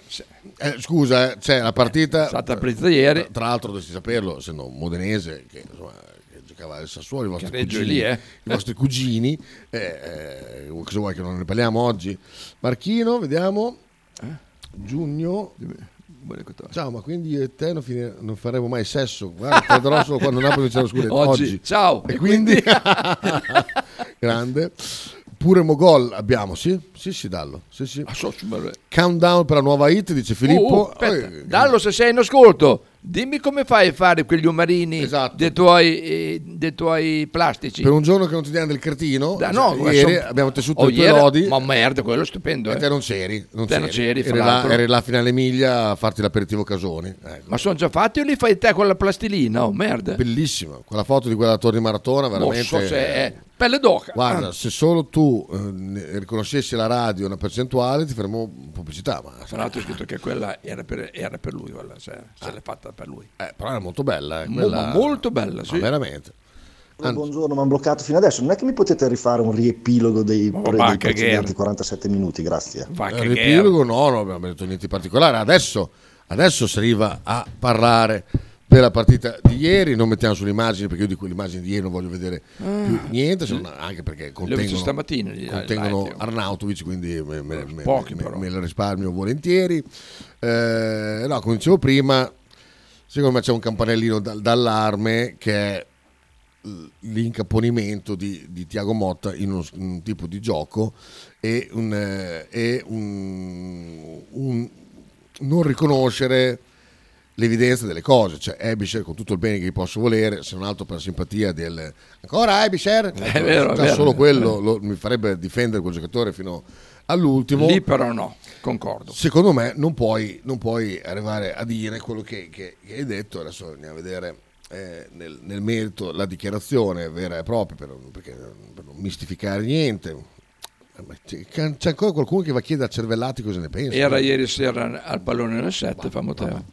Eh, scusa, eh, c'è la partita. È stata presa ieri. Tra l'altro, dovresti saperlo, essendo modenese che, insomma, giocava al Sassuolo, i vostri cugini, lì, eh. i vostri cugini. eh, eh, cosa vuoi che non ne parliamo oggi? Marchino, vediamo. Giugno. Ciao, ma quindi io e te non, fini- non faremo mai sesso. Guarda, solo quando Napoli c'è lo scudetto. Oggi. Ciao. E quindi... [laughs] Grande. Pure Mogol abbiamo, sì? Sì, sì, Dallo. Sì, sì. Countdown per la nuova hit, dice Filippo. Oh, aspetta. Eh, Dallo, se sei in ascolto, dimmi come fai a fare quegli omarini dei, tuoi, eh, dei tuoi plastici. Per un giorno che non ti diamo del cretino, Da- no, cioè, ieri son- abbiamo tessuto Oh, i tuoi ieri- lodi. Ma merda, quello è stupendo. E eh. te non c'eri. Non Te non c'eri, eri, là, eri là a finale miglia a farti l'aperitivo Casoni. Ecco. Ma sono già fatti o li fai te con la plastilina? Oh, merda. Bellissima. Quella foto di quella torre di maratona, veramente. Non so se è pelle d'oca. Guarda, Ah. se solo tu eh, riconoscessi la radio una percentuale, ti faremo pubblicità. Ma Tra l'altro ho scritto che quella era per, era per lui, quella, se, se l'è fatta per lui. Eh, però era molto bella. Eh, quella- molto bella, sì. Ma veramente. Oh, buongiorno, mi hanno bloccato fino adesso. Non è che mi potete rifare un riepilogo dei, pre- va dei precedenti guerra. 47 minuti? Grazie. Il riepilogo no, non abbiamo detto niente di particolare. Adesso, adesso si arriva a parlare della partita di ieri. Non mettiamo sulle immagini perché io di quelle immagini di ieri non voglio vedere Ah. più niente, se non- anche perché contengono, stamattina, gli contengono. Arnautovic, quindi me, me- me- Pochi, me- però. me le risparmio volentieri. Eh, no, come dicevo prima, secondo me c'è un campanellino d'allarme che è l'incaponimento di, di Tiago Motta in uno s- un tipo di gioco e un, eh, un- un non riconoscere l'evidenza delle cose, cioè Ebisher con tutto il bene che gli posso volere, se non altro per la simpatia del ancora Ebisher, È vero, è vero. solo quello lo- mi farebbe difendere quel giocatore fino all'ultimo. Lì però no, concordo. Secondo me non puoi, non puoi arrivare a dire quello che, che- che hai detto, adesso andiamo a vedere eh, nel, nel merito la dichiarazione vera e propria per, perché- per non mistificare niente. c'è, c'è ancora qualcuno che va a chiedere a cervellati cosa ne pensa? Era ieri sera al pallone nel 7, fa Matteo.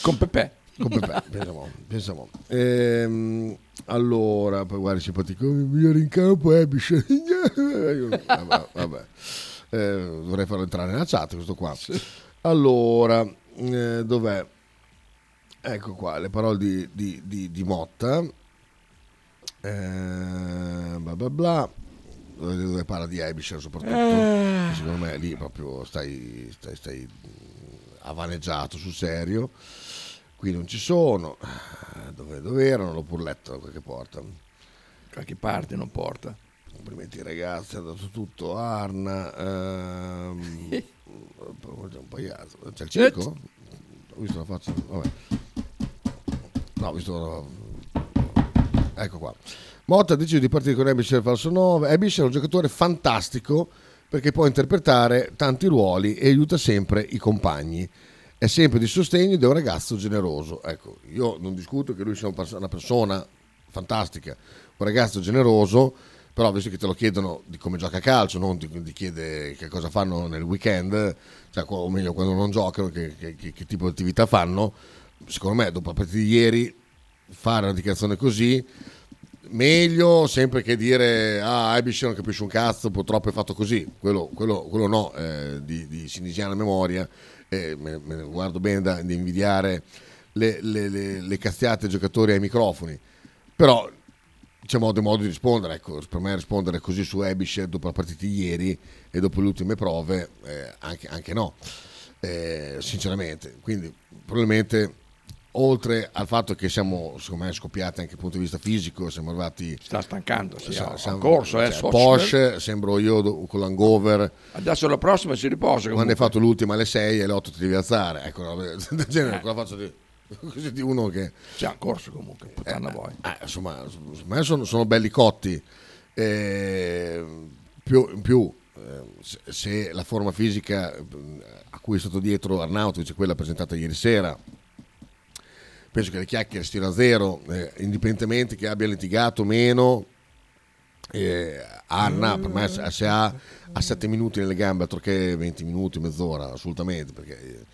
Con Pepe. Con Pepe, [laughs] pensiamo, pensiamo. Ehm, allora, poi guarda, simpatico, il migliore in campo è Bisce. [laughs] vabbè, vabbè. Eh, dovrei farlo entrare nella chat questo qua. Allora, eh, dov'è? Ecco qua, le parole di, di- di- di Motta. Eh, bla bla bla. Dove, parla di Abisher soprattutto. Eh. Secondo me lì proprio stai, stai, stai mh, avaneggiato sul serio. Qui non ci sono. Eh, Dove, dove erano? L'ho pur letto da qualche porta. Qualche parte non porta. Complimenti ragazzi, ha dato tutto. Arna. Ehm, c'è un pagliazzo. C'è il circo? Ho visto la faccia. Vabbè. No, ho visto. Ecco qua. Motta decide di partire con Abisher falso 9. Abisher è un giocatore fantastico perché può interpretare tanti ruoli e aiuta sempre i compagni. È sempre di sostegno ed è un ragazzo generoso. Ecco, io non discuto che lui sia una persona fantastica, un ragazzo generoso, però visto che te lo chiedono di come gioca a calcio, non ti, ti chiede che cosa fanno nel weekend, cioè, o meglio quando non giocano, che, che- che- che tipo di attività fanno, secondo me dopo la partita di ieri fare una dichiarazione così meglio sempre che dire ah Abish non capisce un cazzo purtroppo è fatto così. Quello, quello- quello no eh, di, di sinisiana memoria eh, me, me ne guardo bene da, di invidiare le, le, le, le cazziate ai giocatori ai microfoni. Però c'è modo e modo di rispondere ecco per me rispondere così su Abish dopo la partita di ieri e dopo le ultime prove eh, anche, anche no eh, sinceramente. Quindi probabilmente oltre al fatto che siamo secondo me scoppiati anche dal punto di vista fisico siamo arrivati sta stancando sì, siamo- ha corso eh, cioè, Porsche sembro io con l'hangover. Adesso la prossima si riposa quando hai comunque. fatto l'ultima alle 6 e alle 8 ti devi alzare ecco [laughs] del genere cosa faccio di, [laughs] così di uno che Sì, ha corso comunque puttana voi eh, insomma me sono, sono belli cotti. Eh, più, in più eh, se, la forma fisica eh, a cui è stato dietro Arnautovic è quella presentata ieri sera penso che le chiacchiere stiano a zero eh, indipendentemente che abbia litigato o meno eh, Anna per me se, ha, ha 7 minuti nelle gambe altro che 20 minuti, mezz'ora assolutamente perché eh, eh,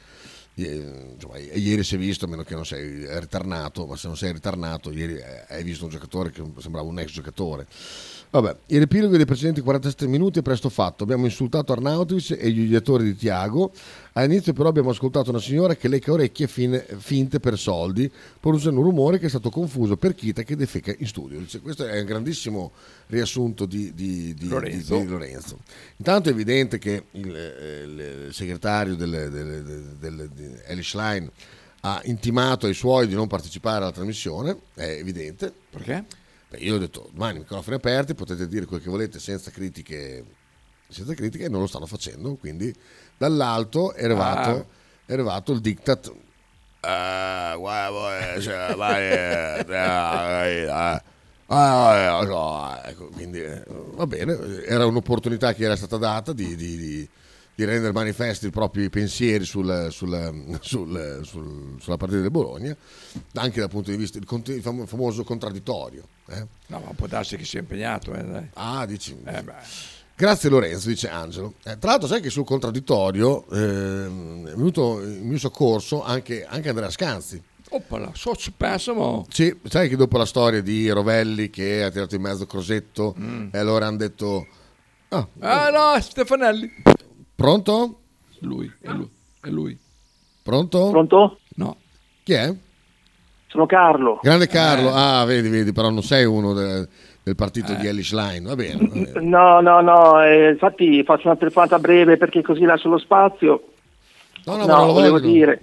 insomma, ieri si è visto a meno che non sei ritarnato ma se non sei ritarnato ieri eh, hai visto un giocatore che sembrava un ex giocatore Vabbè, il riepilogo dei precedenti 47 minuti è presto fatto. Abbiamo insultato Arnautovic e gli odiatori di Tiago. All'inizio, però, abbiamo ascoltato una signora che lecca orecchie fine- finte per soldi, producendo un rumore che è stato confuso per Kita che defeca in studio. Dice, questo è un grandissimo riassunto di, di- di- Lorenzo. di- Lorenzo. Intanto è evidente che il, eh, il segretario Elish Line ha intimato ai suoi di non partecipare alla trasmissione, è evidente. Perché? Beh, io ho detto domani microfoni aperti, potete dire quel che volete senza critiche, senza critiche e non lo stanno facendo, quindi dall'alto è arrivato, Ah. è arrivato il diktat. Eh, guarda, eh, cioè, vai, eh, eh, eh, ah, eh, so, ecco, quindi eh, va bene, era un'opportunità che era stata data di, di- di- di rendere manifesti i propri pensieri sul- sul- sul- sul- sulla partita del Bologna, anche dal punto di vista del fam- famoso contraddittorio. Eh. no ma può darsi che sia impegnato eh, dai. Ah, dici. Eh, beh. Grazie Lorenzo, dice Angelo. Eh, tra l'altro sai che sul contraddittorio ehm, è venuto in mio soccorso anche, anche Andrea Scanzi. Oppala, so ci pensiamo. Sì, sai che dopo la storia di Rovelli che ha tirato in mezzo Crosetto Mm. e allora hanno detto... Ah, Ah no, Stefanelli. pronto? Lui, è lui, è lui. Pronto? Pronto? No. Chi è? Sono Carlo. Grande Carlo. Ah, vedi, vedi, però non sei uno de- del partito di Elish Line. Va bene, va bene. [laughs] No, no, no, eh, infatti faccio una telefonata breve perché così lascio lo spazio. No, no, lo volevo voglio. dire,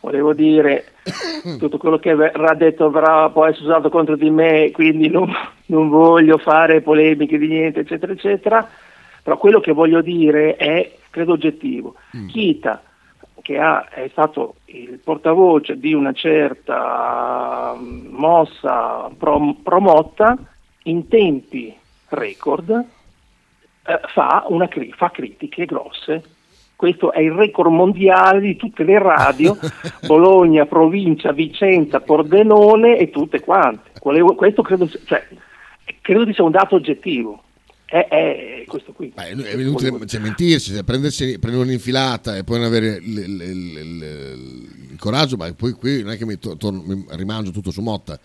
volevo dire, [coughs] tutto quello che verrà detto verrà poi essere usato contro di me, quindi non, non voglio fare polemiche di niente, eccetera, eccetera. Però quello che voglio dire è, credo, oggettivo. Kita, che ha- è stato il portavoce di una certa mm, mossa prom- promotta, in tempi record, eh, fa, una cri- fa critiche grosse. Questo è il record mondiale di tutte le radio, [laughs] Bologna, provincia, Vicenza, Pordenone e tutte quante. Questo credo, cioè, credo sia un dato oggettivo. È, è questo qui. Beh, è inutile cioè, mentirsi, cioè, prendersi, prendere un'infilata e poi non avere il, il- il- il- coraggio, ma poi qui non è che mi, to- torno- mi rimangio tutto su Motta.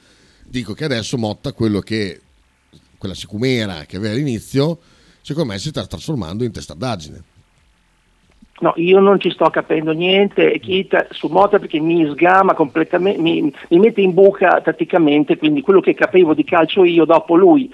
Dico che adesso Motta, quello che quella sicumera che aveva all'inizio, secondo me si sta trasformando in testardaggine. No, io non ci sto capendo niente, Kita su Mota perché mi sgama completamente, mi, mi mette in buca tatticamente, quindi quello che capivo di calcio io dopo lui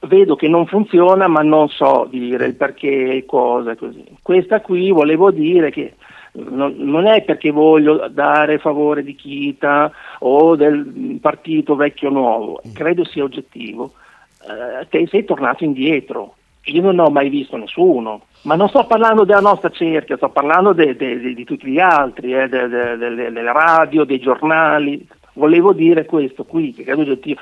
vedo che non funziona, ma non so dire il perché, cosa e così. Questa qui volevo dire che non, non è perché voglio dare favore di Kita o del partito vecchio nuovo, credo sia oggettivo. Eh, te sei tornato indietro. Io non ho mai visto nessuno, ma non sto parlando della nostra cerchia, sto parlando de- de- de- di tutti gli altri, eh, de- de- delle, delle radio, dei giornali. Volevo dire questo qui, che credo oggettivo.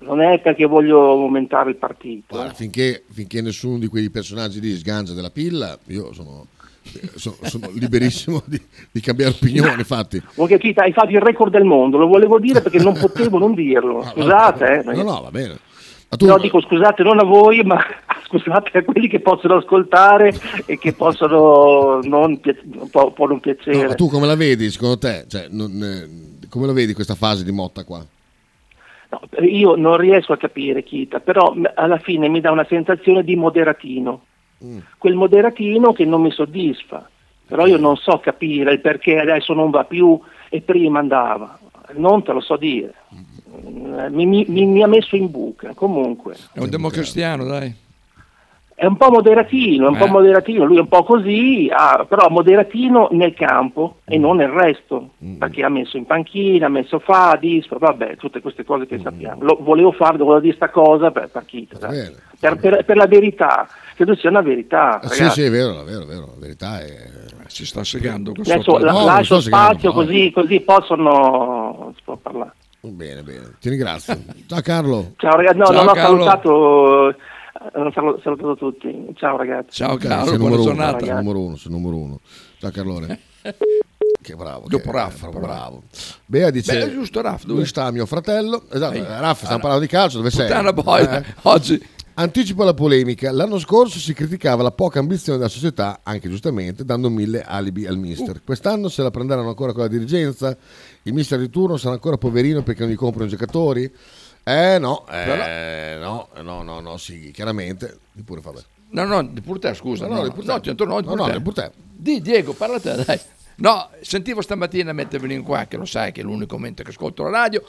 Non è perché voglio aumentare il partito. Guarda, finché, finché nessuno di quei personaggi lì sgancia della pilla, io sono, sono- sono [laughs] liberissimo di, di cambiare opinione, infatti. Che Kita, hai fatto il record del mondo, lo volevo dire perché non [laughs] potevo non dirlo. Scusate, eh. No, no, va bene. Ma tu, No, dico scusate non a voi, ma [laughs] scusate a quelli che possono ascoltare e che possono non, può, può non no, piacere. ma tu come la vedi, secondo te? Cioè, non, eh, come la vedi questa fase di Motta qua? No, io non riesco a capire Kita, però alla fine mi dà una sensazione di moderatino. Quel moderatino che non mi soddisfa, però io non so capire il perché adesso non va più e prima andava. Non te lo so dire. Eh, Mi, mi- mi- mi ha messo in buca, comunque. È un democristiano, dai. È un po' moderatino, è un Eh. po' moderatino, lui è un po' così, ah, però moderatino nel campo e non nel resto, perché ha messo in panchina, ha messo fa, disfa, vabbè, tutte queste cose che sappiamo. Lo, volevo fare, volevo dire sta cosa per, per, chi, dai. per, per- per la verità, credo sia una verità. Eh, sì, sì, è vero, è vero, è vero, la verità è... Si sta segando Adesso la- No, lascio sto segando, spazio no. così, così possono si può parlare. Bene, bene, ti ringrazio. Ciao Carlo. Ciao ragazzi, no, Ciao, non ho Carlo. salutato, eh, non ho salu- salutato tutti. Ciao ragazzi. Ciao Carlo, sei buona numero uno, giornata. sei numero uno, sei numero uno. Ciao Carlone. [laughs] Che bravo. Dopo che- Raffa, bravo, bravo. Bea dice... Beh, è giusto, Raff, dove? Sta mio fratello? Esatto, Ehi. Raffa, stiamo parlando di calcio, dove sei? Boia, Eh? oggi. Anticipo la polemica. L'anno scorso si criticava la poca ambizione della società, anche giustamente, dando mille alibi al mister. Uh. Quest'anno se la prenderanno ancora con la dirigenza? Il mister di turno sarà ancora poverino perché non gli comprano i giocatori? Eh no, eh, no, no, no, no, sì, chiaramente. Di pure Fabio. No, no, di pur te, scusa. No, no, di pur te. no, ti intorno- di No, pur no, te. di pur te. Di Diego, parla te, dai. No, sentivo stamattina mentre venivo qua, che lo sai che è l'unico momento che ascolto la radio,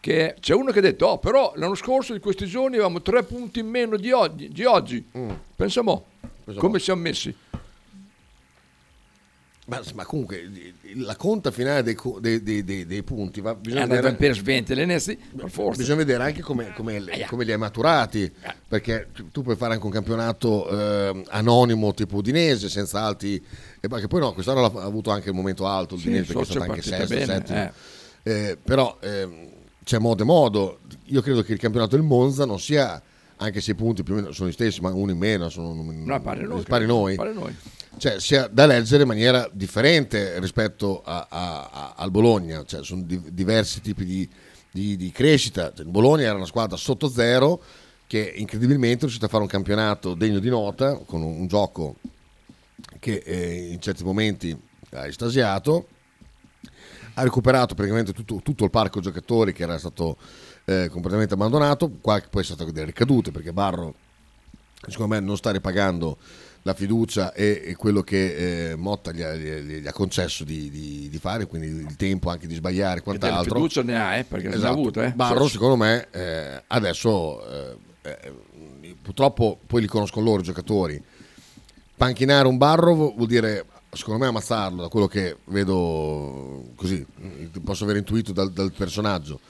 che c'è uno che ha detto, oh, però l'anno scorso di questi giorni avevamo tre punti in meno di oggi. Di oggi. Pensa mo, Pensa come mo. siamo messi. Ma, ma comunque la conta finale dei, dei- dei- dei- punti va, bisogna, andata vedere, per svente l'Enesti, per forza. bisogna vedere anche come, come li- come li hai maturati perché tu- puoi fare anche un campionato eh, anonimo tipo Udinese senza alti e perché poi no quest'anno ha avuto anche il momento alto il Sì, Udinese perché è stato anche sesto, bene, settimo Eh, però ehm, c'è modo e modo io credo che il campionato del Monza non sia anche se i punti più o meno sono gli stessi ma uno in meno sono No, pare noi. pari noi Pare noi. Cioè sia da leggere in maniera differente rispetto a- a- a- al Bologna, cioè sono di- diversi tipi di, di- di crescita. Cioè, il Bologna era una squadra sotto zero che incredibilmente è riuscita a fare un campionato degno di nota con un, un gioco che eh, in certi momenti ha estasiato. Ha recuperato praticamente tutto, tutto il parco giocatori che era stato eh, completamente abbandonato. Qua poi è stato delle ricadute perché Barro secondo me non sta ripagando la fiducia e, e quello che eh, Motta gli ha, gli- gli ha concesso di, di- di fare, quindi il tempo anche di sbagliare e E quant'altro. fiducia ne ha, eh, perché ne ha Esatto. avuto, eh. Barro, Forse. secondo me, eh, adesso eh, eh, purtroppo poi li conoscono loro i giocatori. Panchinare un Barro vuol dire, secondo me, ammazzarlo, da quello che vedo così, posso aver intuito dal, dal personaggio.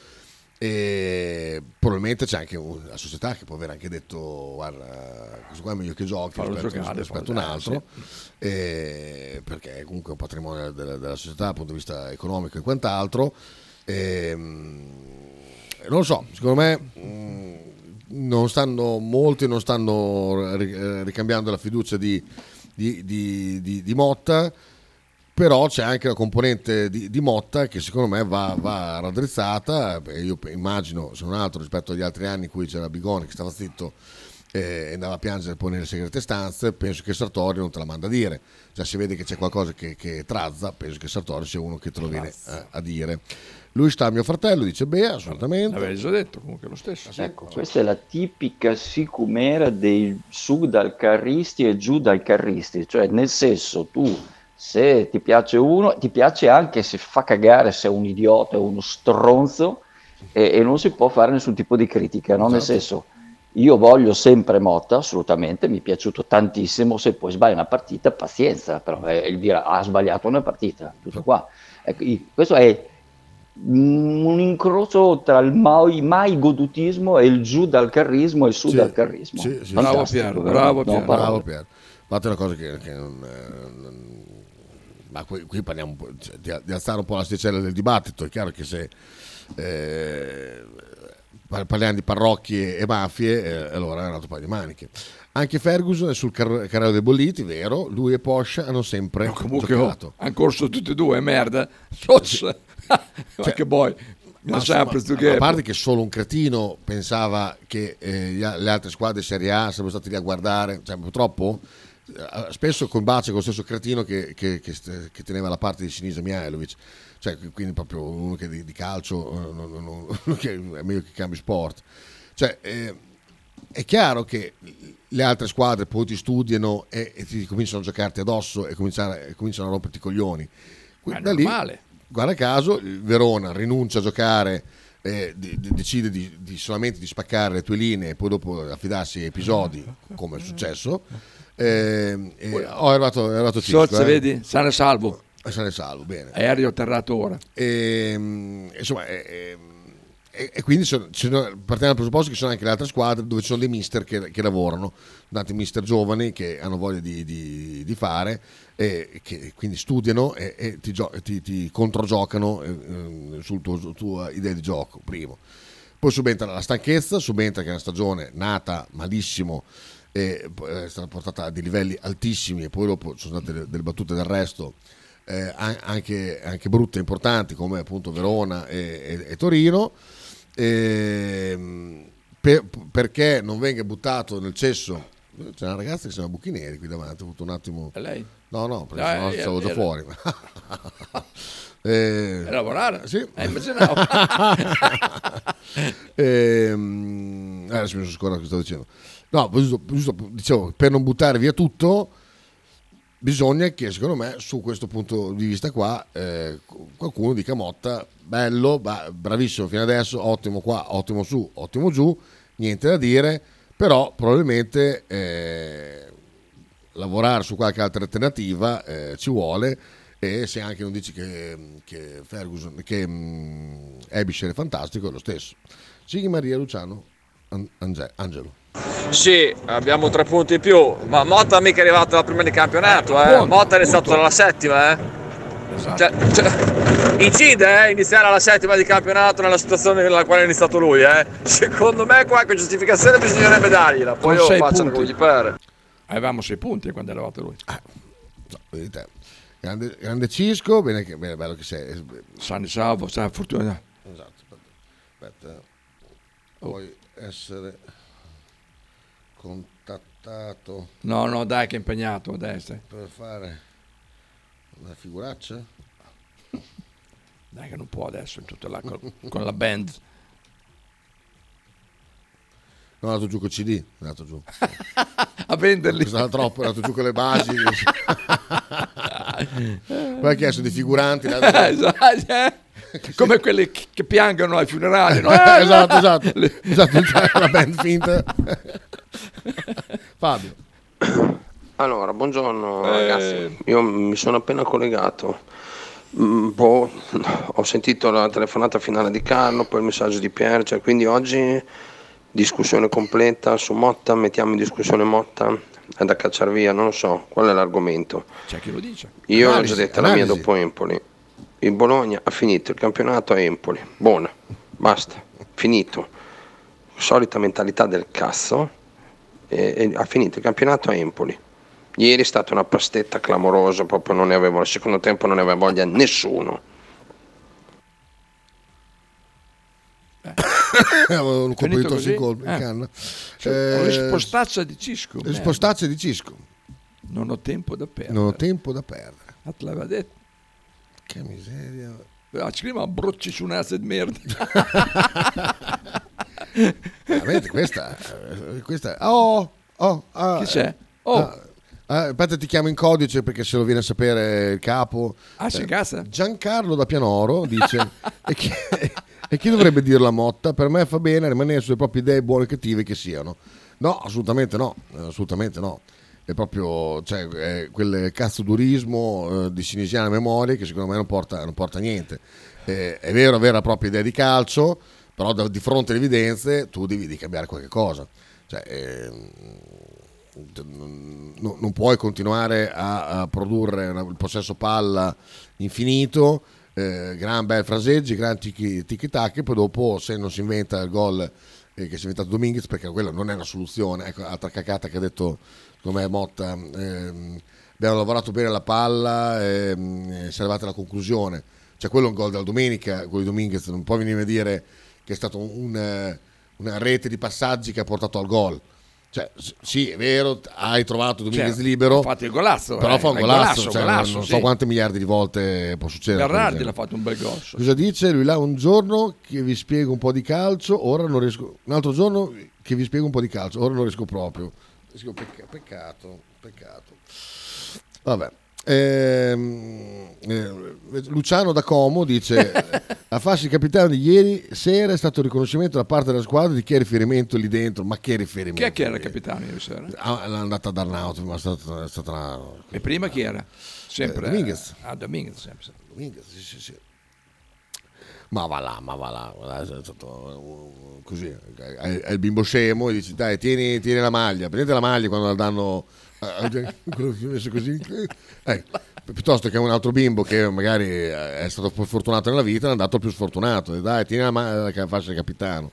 E probabilmente c'è anche un- la società che può aver anche detto guarda questo qua è meglio che giochi rispetto, a un altro. E- perché è comunque un patrimonio della, della società dal punto di vista economico e quant'altro. Ehm, non lo so secondo me mh, non stanno molti non stanno eh, ricambiando la fiducia di- di- di- di Motta però c'è anche la componente di, di Motta che secondo me va, va raddrizzata io immagino se non altro rispetto agli altri anni in cui c'era Bigoni che stava zitto e andava a piangere poi nelle segrete stanze, penso che Sartori non te la manda a dire. Cioè se vede che c'è qualcosa che, che trazza, penso che Sartori sia uno che te lo viene a, a dire. Lui sta mio fratello, dice Bea, assolutamente. L'avevi già detto, comunque lo stesso. Ecco, questa è la tipica sicumera dei su dal carristi e giù dal carristi, cioè nel senso tu se ti piace uno, ti piace anche se fa cagare, se è un idiota o uno stronzo e, e non si può fare nessun tipo di critica, no? nel senso io voglio sempre Motta, assolutamente, mi è piaciuto tantissimo, se poi sbaglia una partita, pazienza, però è il dire ha sbagliato una partita, tutto qua. Ecco, questo è un incrocio tra il mai, mai godutismo e il giù dal carrismo e il su Sì, dal carrismo. sì, sì, bravo parole. bravo Piero. Infatti è una cosa che, che non, eh, non- ma qui, qui parliamo cioè, di, di alzare un po' l'asticella del dibattito. È chiaro che se eh, par- parliamo di parrocchie e mafie, eh, allora è un altro paio di maniche. Anche Ferguson è sul car- carrello dei bolliti, vero? Lui e Porsche hanno sempre Comunque oh, giocato. hanno corso tutti e due, merda. Sos. Anche poi. Ma Ma sempre tu che... a parte che solo un cretino pensava che eh, le altre squadre Serie A sarebbero stati lì a guardare, cioè, purtroppo eh, spesso combacia con lo stesso cretino che, che- che che teneva la parte di Sinisa Mihailovic, cioè, quindi proprio uno che di, di calcio eh, non- non- non- [laughs] che è meglio che cambi sport. Cioè, eh, è chiaro che le altre squadre poi ti studiano e, e ti cominciano a giocarti addosso e cominciano a romperti i coglioni. È Da lì, guarda caso, il Verona rinuncia a giocare, eh, decide di, di solamente di spaccare le tue linee e poi dopo affidarsi a episodi, come è successo. Eh, e- oh, è arrivato, è arrivato Cisco, Sozza, eh. vedi? Sane salvo. Eh, Sane salvo, bene. Aereo atterrato ora. E, mm, insomma, e, e- e quindi sono- partiamo dal presupposto che ci sono anche le altre squadre dove ci sono dei mister che, che lavorano, tanti mister giovani che hanno voglia di, di- di fare e che quindi studiano e, e ti, gio- ti- ti controgiocano eh, eh, sul tuo, sulla tua idea di gioco, primo. Poi subentra la stanchezza, subentra che è una stagione nata malissimo e poi è stata portata a dei livelli altissimi e poi dopo ci sono state delle, delle battute d'arresto eh, an- anche, anche brutte e importanti come appunto Verona e, e- e Torino Ehm, per- perché non venga buttato nel cesso c'è una ragazza che si chiama Buchineri qui davanti ho avuto un attimo È lei? no no perché Ah, sennò era- stavo già [laughs] era- fuori Eh, È lavorare? Sì. Eh. [laughs] Ehm, eh, adesso mi sono scordato cosa stavo dicendo. No, giusto, dicevo, per non buttare via tutto, bisogna che secondo me su questo punto di vista qua eh, qualcuno dica Motta, bello, bravissimo fino adesso, ottimo qua, ottimo su, ottimo giù, niente da dire, però probabilmente eh, lavorare su qualche altra alternativa eh, ci vuole e se anche non dici che, che Ferguson, che mm, Ebisher è fantastico, è lo stesso. Sighi Maria Luciano An- Ange- Angelo. Sì, abbiamo tre punti in più, ma Motta mica è arrivato alla prima di campionato, eh. Motta è iniziato dalla settima, eh. Cioè, cioè, incide eh, iniziare alla settima di campionato nella situazione nella quale è iniziato lui, eh. Secondo me qualche giustificazione bisognerebbe dargliela, poi Con io punti. come gli pare. Avevamo sei punti quando è arrivato lui. No, vedi te. Grande, grande Cisco, bene, che, bene, bello che sei. Sani salvo, sai, fortuna. Esatto, aspetta. aspetta. Puoi essere contattato No, no, dai che è impegnato a destra. per fare una figuraccia? Dai che non può adesso, tutto là con, con la band. No, è andato giù con CD, è andato giù. [laughs] a venderli. Costava troppo, è andato giù con le basi. [laughs] Poi ha chiesto di figuranti. l'ha- Esatto, eh. Come quelli che che piangono ai funerali. [laughs] no? esatto, esatto. esatto, la band finta. [laughs] Fabio. Allora, buongiorno Eh. ragazzi, io mi sono appena collegato. Mm, boh, ho sentito la telefonata finale di Carlo, poi il messaggio di Pier, cioè, quindi oggi discussione completa su Motta, mettiamo in discussione Motta, è da cacciare via, non lo so, qual è l'argomento. C'è chi lo dice. Io Analisi, ho già detto la mia analisi. dopo Empoli. Il Bologna ha finito il campionato a Empoli. Buona, basta, finito. Solita mentalità del cazzo. E, e ha finito il campionato a Empoli. Ieri è stata una pastetta clamorosa, proprio non ne avevo, al secondo tempo non ne aveva voglia nessuno. [coughs] Avevo un colpo di Finito tosse in, così? col- in Eh. canna. Cioè, Eh, rispostazza di Cisco. Rispostazza di Cisco. Non ho tempo da perdere. Non ho tempo da perdere. Ah, te l'aveva detto. Che miseria. Ah, ci scrive brocci su un asset merda. [laughs] Veramente questa, eh, questa oh, oh, ah, Chi c'è? eh, Oh. ah, ah, aspetta ti chiamo in codice perché se lo viene a sapere il capo Ah, si Eh, incazza? Giancarlo da Pianoro dice [laughs] e, chi, e chi dovrebbe dirlo a Motta per me fa bene rimanere sulle proprie idee buone e cattive che siano no assolutamente no eh, assolutamente no è proprio cioè, è quel cazzo durismo eh, di sinesiana memoria che secondo me non porta, non porta niente Eh, è vero avere la propria idea di calcio però da- di fronte alle evidenze tu devi, devi cambiare qualche cosa. Cioè, ehm, non, non puoi continuare a, a produrre una- il possesso palla infinito, eh, gran bel fraseggi, gran tiki tac e poi dopo se non si inventa il gol eh, che si è inventato Dominguez perché quella non è una soluzione, ecco altra cacata che ha detto secondo me Motta, ehm, abbiamo lavorato bene la palla e si è arrivati alla conclusione, cioè quello è un gol della domenica, quello di Dominguez, non puoi venire a dire che è stato un, eh, una rete di passaggi che ha portato al gol. Cioè, sì, è vero, hai trovato Dominguez Cioè, libero. ha fatto il golazzo, Però eh, fa un golazzo, golasso, cioè, golasso, non sì. so quante miliardi di volte può succedere. Bernardi quel l'ha fatto un bel gol. Cosa dice? Lui là un giorno che vi spiego un po' di calcio, ora non riesco. Un altro giorno che vi spiego un po' di calcio, ora non riesco proprio. Peccato, peccato. Vabbè. Ehm, eh, Luciano da Como dice [laughs] a farsi il capitano di ieri sera è stato il riconoscimento da parte della squadra di chi è riferimento lì dentro ma che riferimento Chi è che era il capitano ieri sera? Ah, è andata ad Arnauto ma è stata, è stata una... E prima chi era? Sempre. Eh, Dominguez. Ah, Dominguez, sempre. Dominguez, sì, sì, sì. Ma va là, ma va là, va là, è stato così, è, il bimbo scemo e dici dai tieni, tieni la maglia, prendete la maglia quando la danno, eh, quello che si è messo così, eh, piuttosto che un altro bimbo che magari è stato poi fortunato nella vita è andato più sfortunato, e dai tieni la maglia che faccia il capitano.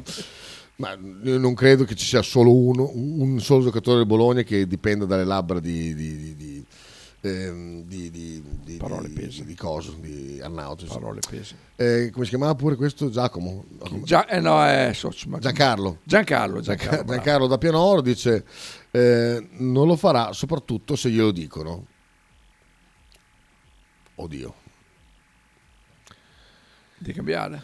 Ma non credo che ci sia solo uno, un solo giocatore del Bologna che dipenda dalle labbra di, di, di, di, ehm, di, Parole pesi. di coso, di Arnauto. Parole pesi. Eh, come si chiamava pure questo? Giacomo? Gia- eh no, è Socio, Giancarlo. Giancarlo, Giancarlo, Gianca- bravo. Giancarlo da Pianoro dice eh, non lo farà soprattutto se glielo dicono. Oddio. Di cambiare.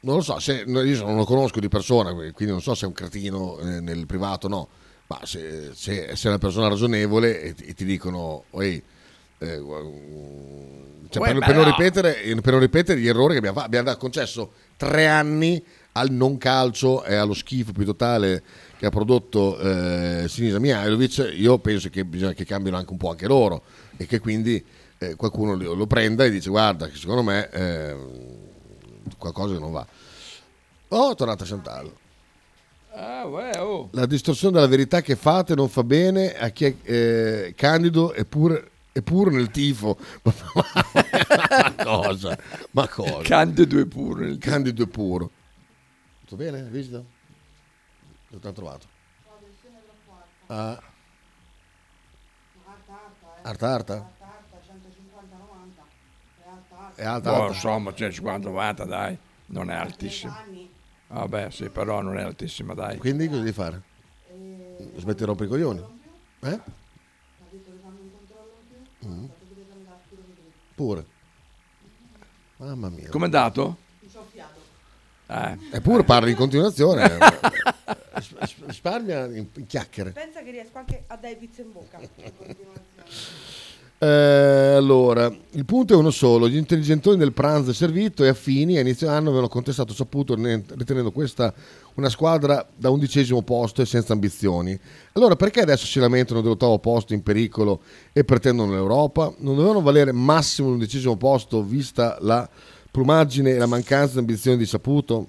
Non lo so, se, io non lo conosco di persona, quindi non so se è un cretino eh, nel privato o no, ma se, se, se è una persona ragionevole e, ti- e ti dicono, "Ehi, eh, cioè, per, per non no. ripetere, per non ripetere gli errori che abbiamo fatto, abbiamo concesso tre anni al non calcio e allo schifo più totale che ha prodotto eh, Sinisa Mihailovic, io penso che bisogna che cambino anche un po' anche loro e che quindi eh, qualcuno lo, prenda e dice guarda che secondo me eh, qualcosa che non va. Oh, è tornata Chantal. Ah, uè, oh. La distorsione della verità che fate non fa bene a chi è eh, candido e pure, e pure nel tifo. [laughs] ma cosa? Ma cosa? Candido e puro. Candido e puro. Tutto bene? Visita? Dove ti hanno trovato? Ah. Arta Arta? È alta Boh, alta? insomma, 150 90 dai, non è altissima. Vabbè, sì, però non è altissima, dai. Quindi cosa devi fare? Smetti di rompere i coglioni? Eh? Mm. Pure. Mamma mia. Com'è andato? Eh. Eppure parli in continuazione. Ris- [laughs] ris- Risparmia in, in chiacchiere. Pensa che riesco anche a dare pizza in bocca. Eh, allora, il punto è uno solo: gli intelligentoni del pranzo è servito e affini a inizio anno avevano contestato saputo ne- ritenendo questa una squadra da undicesimo posto e senza ambizioni. Allora, perché adesso si lamentano dell'ottavo posto in pericolo e pretendono l'Europa? Non dovevano valere massimo l'undicesimo posto vista la plumaggine e la mancanza di ambizioni di saputo?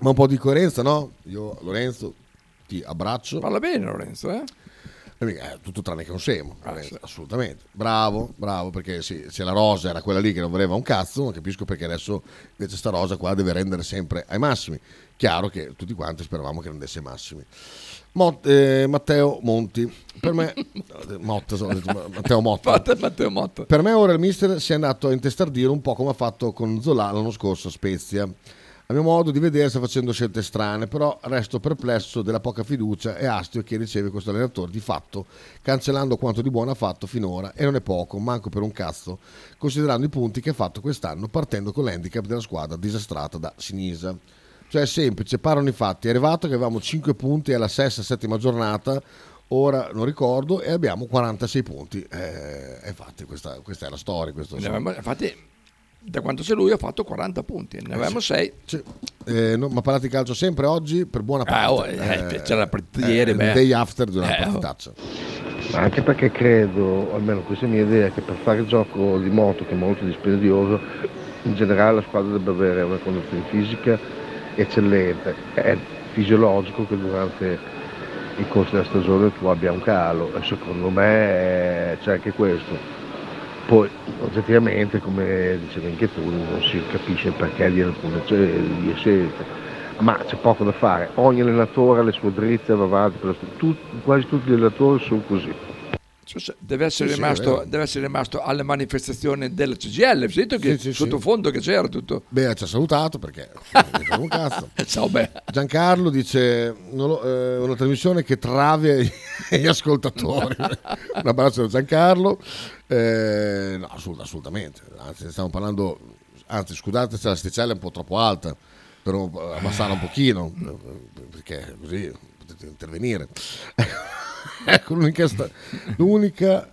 Ma un po' di coerenza, no? Io, Lorenzo, ti abbraccio. Parla bene Lorenzo, eh? E mica, eh, tutto tranne che un semo, veramente, assolutamente. Bravo, bravo, perché sì, se la rosa era quella lì che non voleva un cazzo, non capisco perché adesso invece sta rosa qua deve rendere sempre ai massimi. Chiaro che tutti quanti speravamo che rendesse ai massimi. Mot- eh, Matteo Monti, per me, [laughs] Motta, ho detto, Matteo Motta. Matteo Motta. Per me ora il mister si è andato a intestardire un po' come ha fatto con Zola l'anno scorso a Spezia. A mio modo di vedere sta facendo scelte strane, però resto perplesso della poca fiducia e astio che riceve questo allenatore di fatto, cancellando quanto di buono ha fatto finora e non è poco, manco per un cazzo, considerando i punti che ha fatto quest'anno partendo con l'handicap della squadra disastrata da Sinisa. Cioè è semplice, parlano i fatti, è arrivato che avevamo 5 punti alla sesta, settima giornata, ora non ricordo, e abbiamo 46 punti. Eh, infatti questa, questa è la storia. Questo avevamo- infatti, da quando c'è lui ha fatto 40 punti, ne avevamo sì. 6. Eh, no, ma parlate di calcio sempre oggi per buona parte. oh, eh, c'era la partita ieri, il beh. day after di una Eh, oh. partitaccia. Ma anche perché credo, almeno questa è la mia idea, che per fare il gioco di moto, che è molto dispendioso, in generale la squadra debba avere una condizione fisica eccellente. È fisiologico che durante il corso della stagione tu abbia un calo e secondo me eh, c'è anche questo. Poi oggettivamente, come dicevi anche tu, non si capisce il perché di alcune di scelte, ma c'è poco da fare. Ogni allenatore ha le sue dritte, va avanti, per lo st- tut- quasi tutti gli allenatori sono così. Cioè, Deve essere, Sì, sì, rimasto, vero. deve essere rimasto alle manifestazioni della CGL. Hai sentito che Sì, sì, sottofondo che c'era tutto? Beh, ci ha salutato perché [laughs] un cazzo. Ciao, beh. Giancarlo dice lo- eh, una trasmissione che trave [laughs] gli ascoltatori. un abbraccio da Giancarlo. Eh, no, assolut- assolutamente. Anzi, stiamo parlando. Anzi, scusate se l'asticella è un po' troppo alta. Per abbassarla un pochino. Perché così potete intervenire. Ecco l'unica. sta- l'unica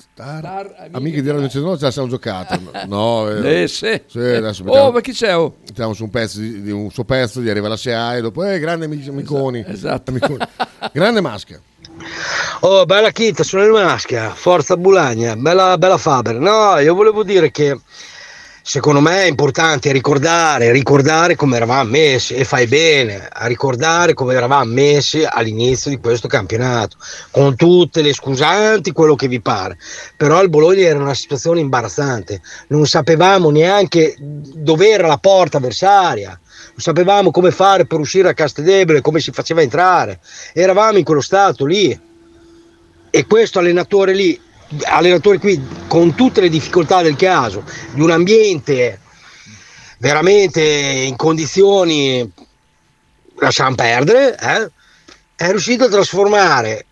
Star, Star amiche, amiche di Radio 109 ce la siamo giocata. [laughs] No, eh, Eh, sì. adesso Oh, mettiamo- ma chi c'è? Oh? mettiamo su un pezzo di, di un suo pezzo, gli arriva la SEA e dopo, eh, grande amici- amiconi. Esatto. Amiconi. grande maschera. Oh, bella Chita, sono il Maschia, forza Bulagna, bella, bella Faber. No, io volevo dire che secondo me è importante ricordare, ricordare come eravamo messi e fai bene a ricordare come eravamo messi all'inizio di questo campionato, con tutte le scusanti, quello che vi pare. Però il Bologna era una situazione imbarazzante, non sapevamo neanche dove era la porta avversaria. Non sapevamo come fare per uscire a Castedebole, come si faceva entrare. Eravamo in quello stato lì e questo allenatore lì, allenatore qui con tutte le difficoltà del caso, di un ambiente veramente in condizioni lasciamo perdere, eh, è riuscito a trasformare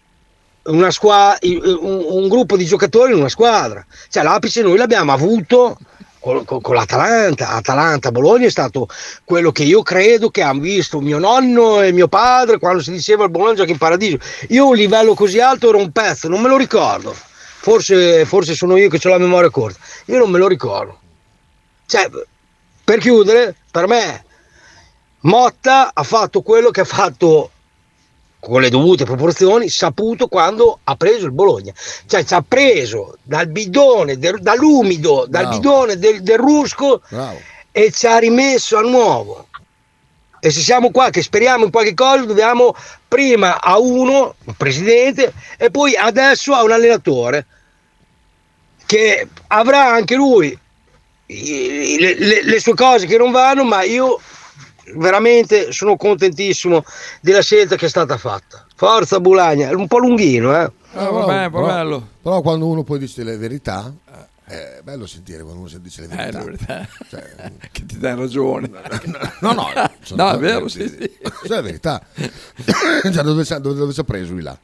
squa- un, un gruppo di giocatori in una squadra. Cioè l'apice noi l'abbiamo avuto con, con- con l'Atalanta. Atalanta Bologna è stato quello che io credo che hanno visto mio nonno e mio padre quando si diceva il Bologna gioca in paradiso. Io un livello così alto ero un pezzo, non me lo ricordo. Forse, forse sono io che ho la memoria corta. Io non me lo ricordo. Cioè, per chiudere, per me Motta ha fatto quello che ha fatto con le dovute proporzioni, saputo quando ha preso il Bologna. Cioè ci ha preso dal bidone, del- dall'umido, dal Bravo. bidone del, del rusco Bravo. e ci ha rimesso a nuovo. E se siamo qua che speriamo in qualche cosa, dobbiamo prima a uno, un presidente, e poi adesso a un allenatore che avrà anche lui le, le- le sue cose che non vanno, ma io veramente sono contentissimo della scelta che è stata fatta. Forza Bulagna, è un po' lunghino, eh. Ah, vabbè, però, però quando uno poi dice le verità, è bello sentire quando uno si dice le Eh, verità. la verità. Cioè, [laughs] che ti dai ragione. No, no, [laughs] sono no, è vero, sì, sì. Questa è la verità. [coughs] cioè, dove, ci ha- dove- dove ci ha preso lui là?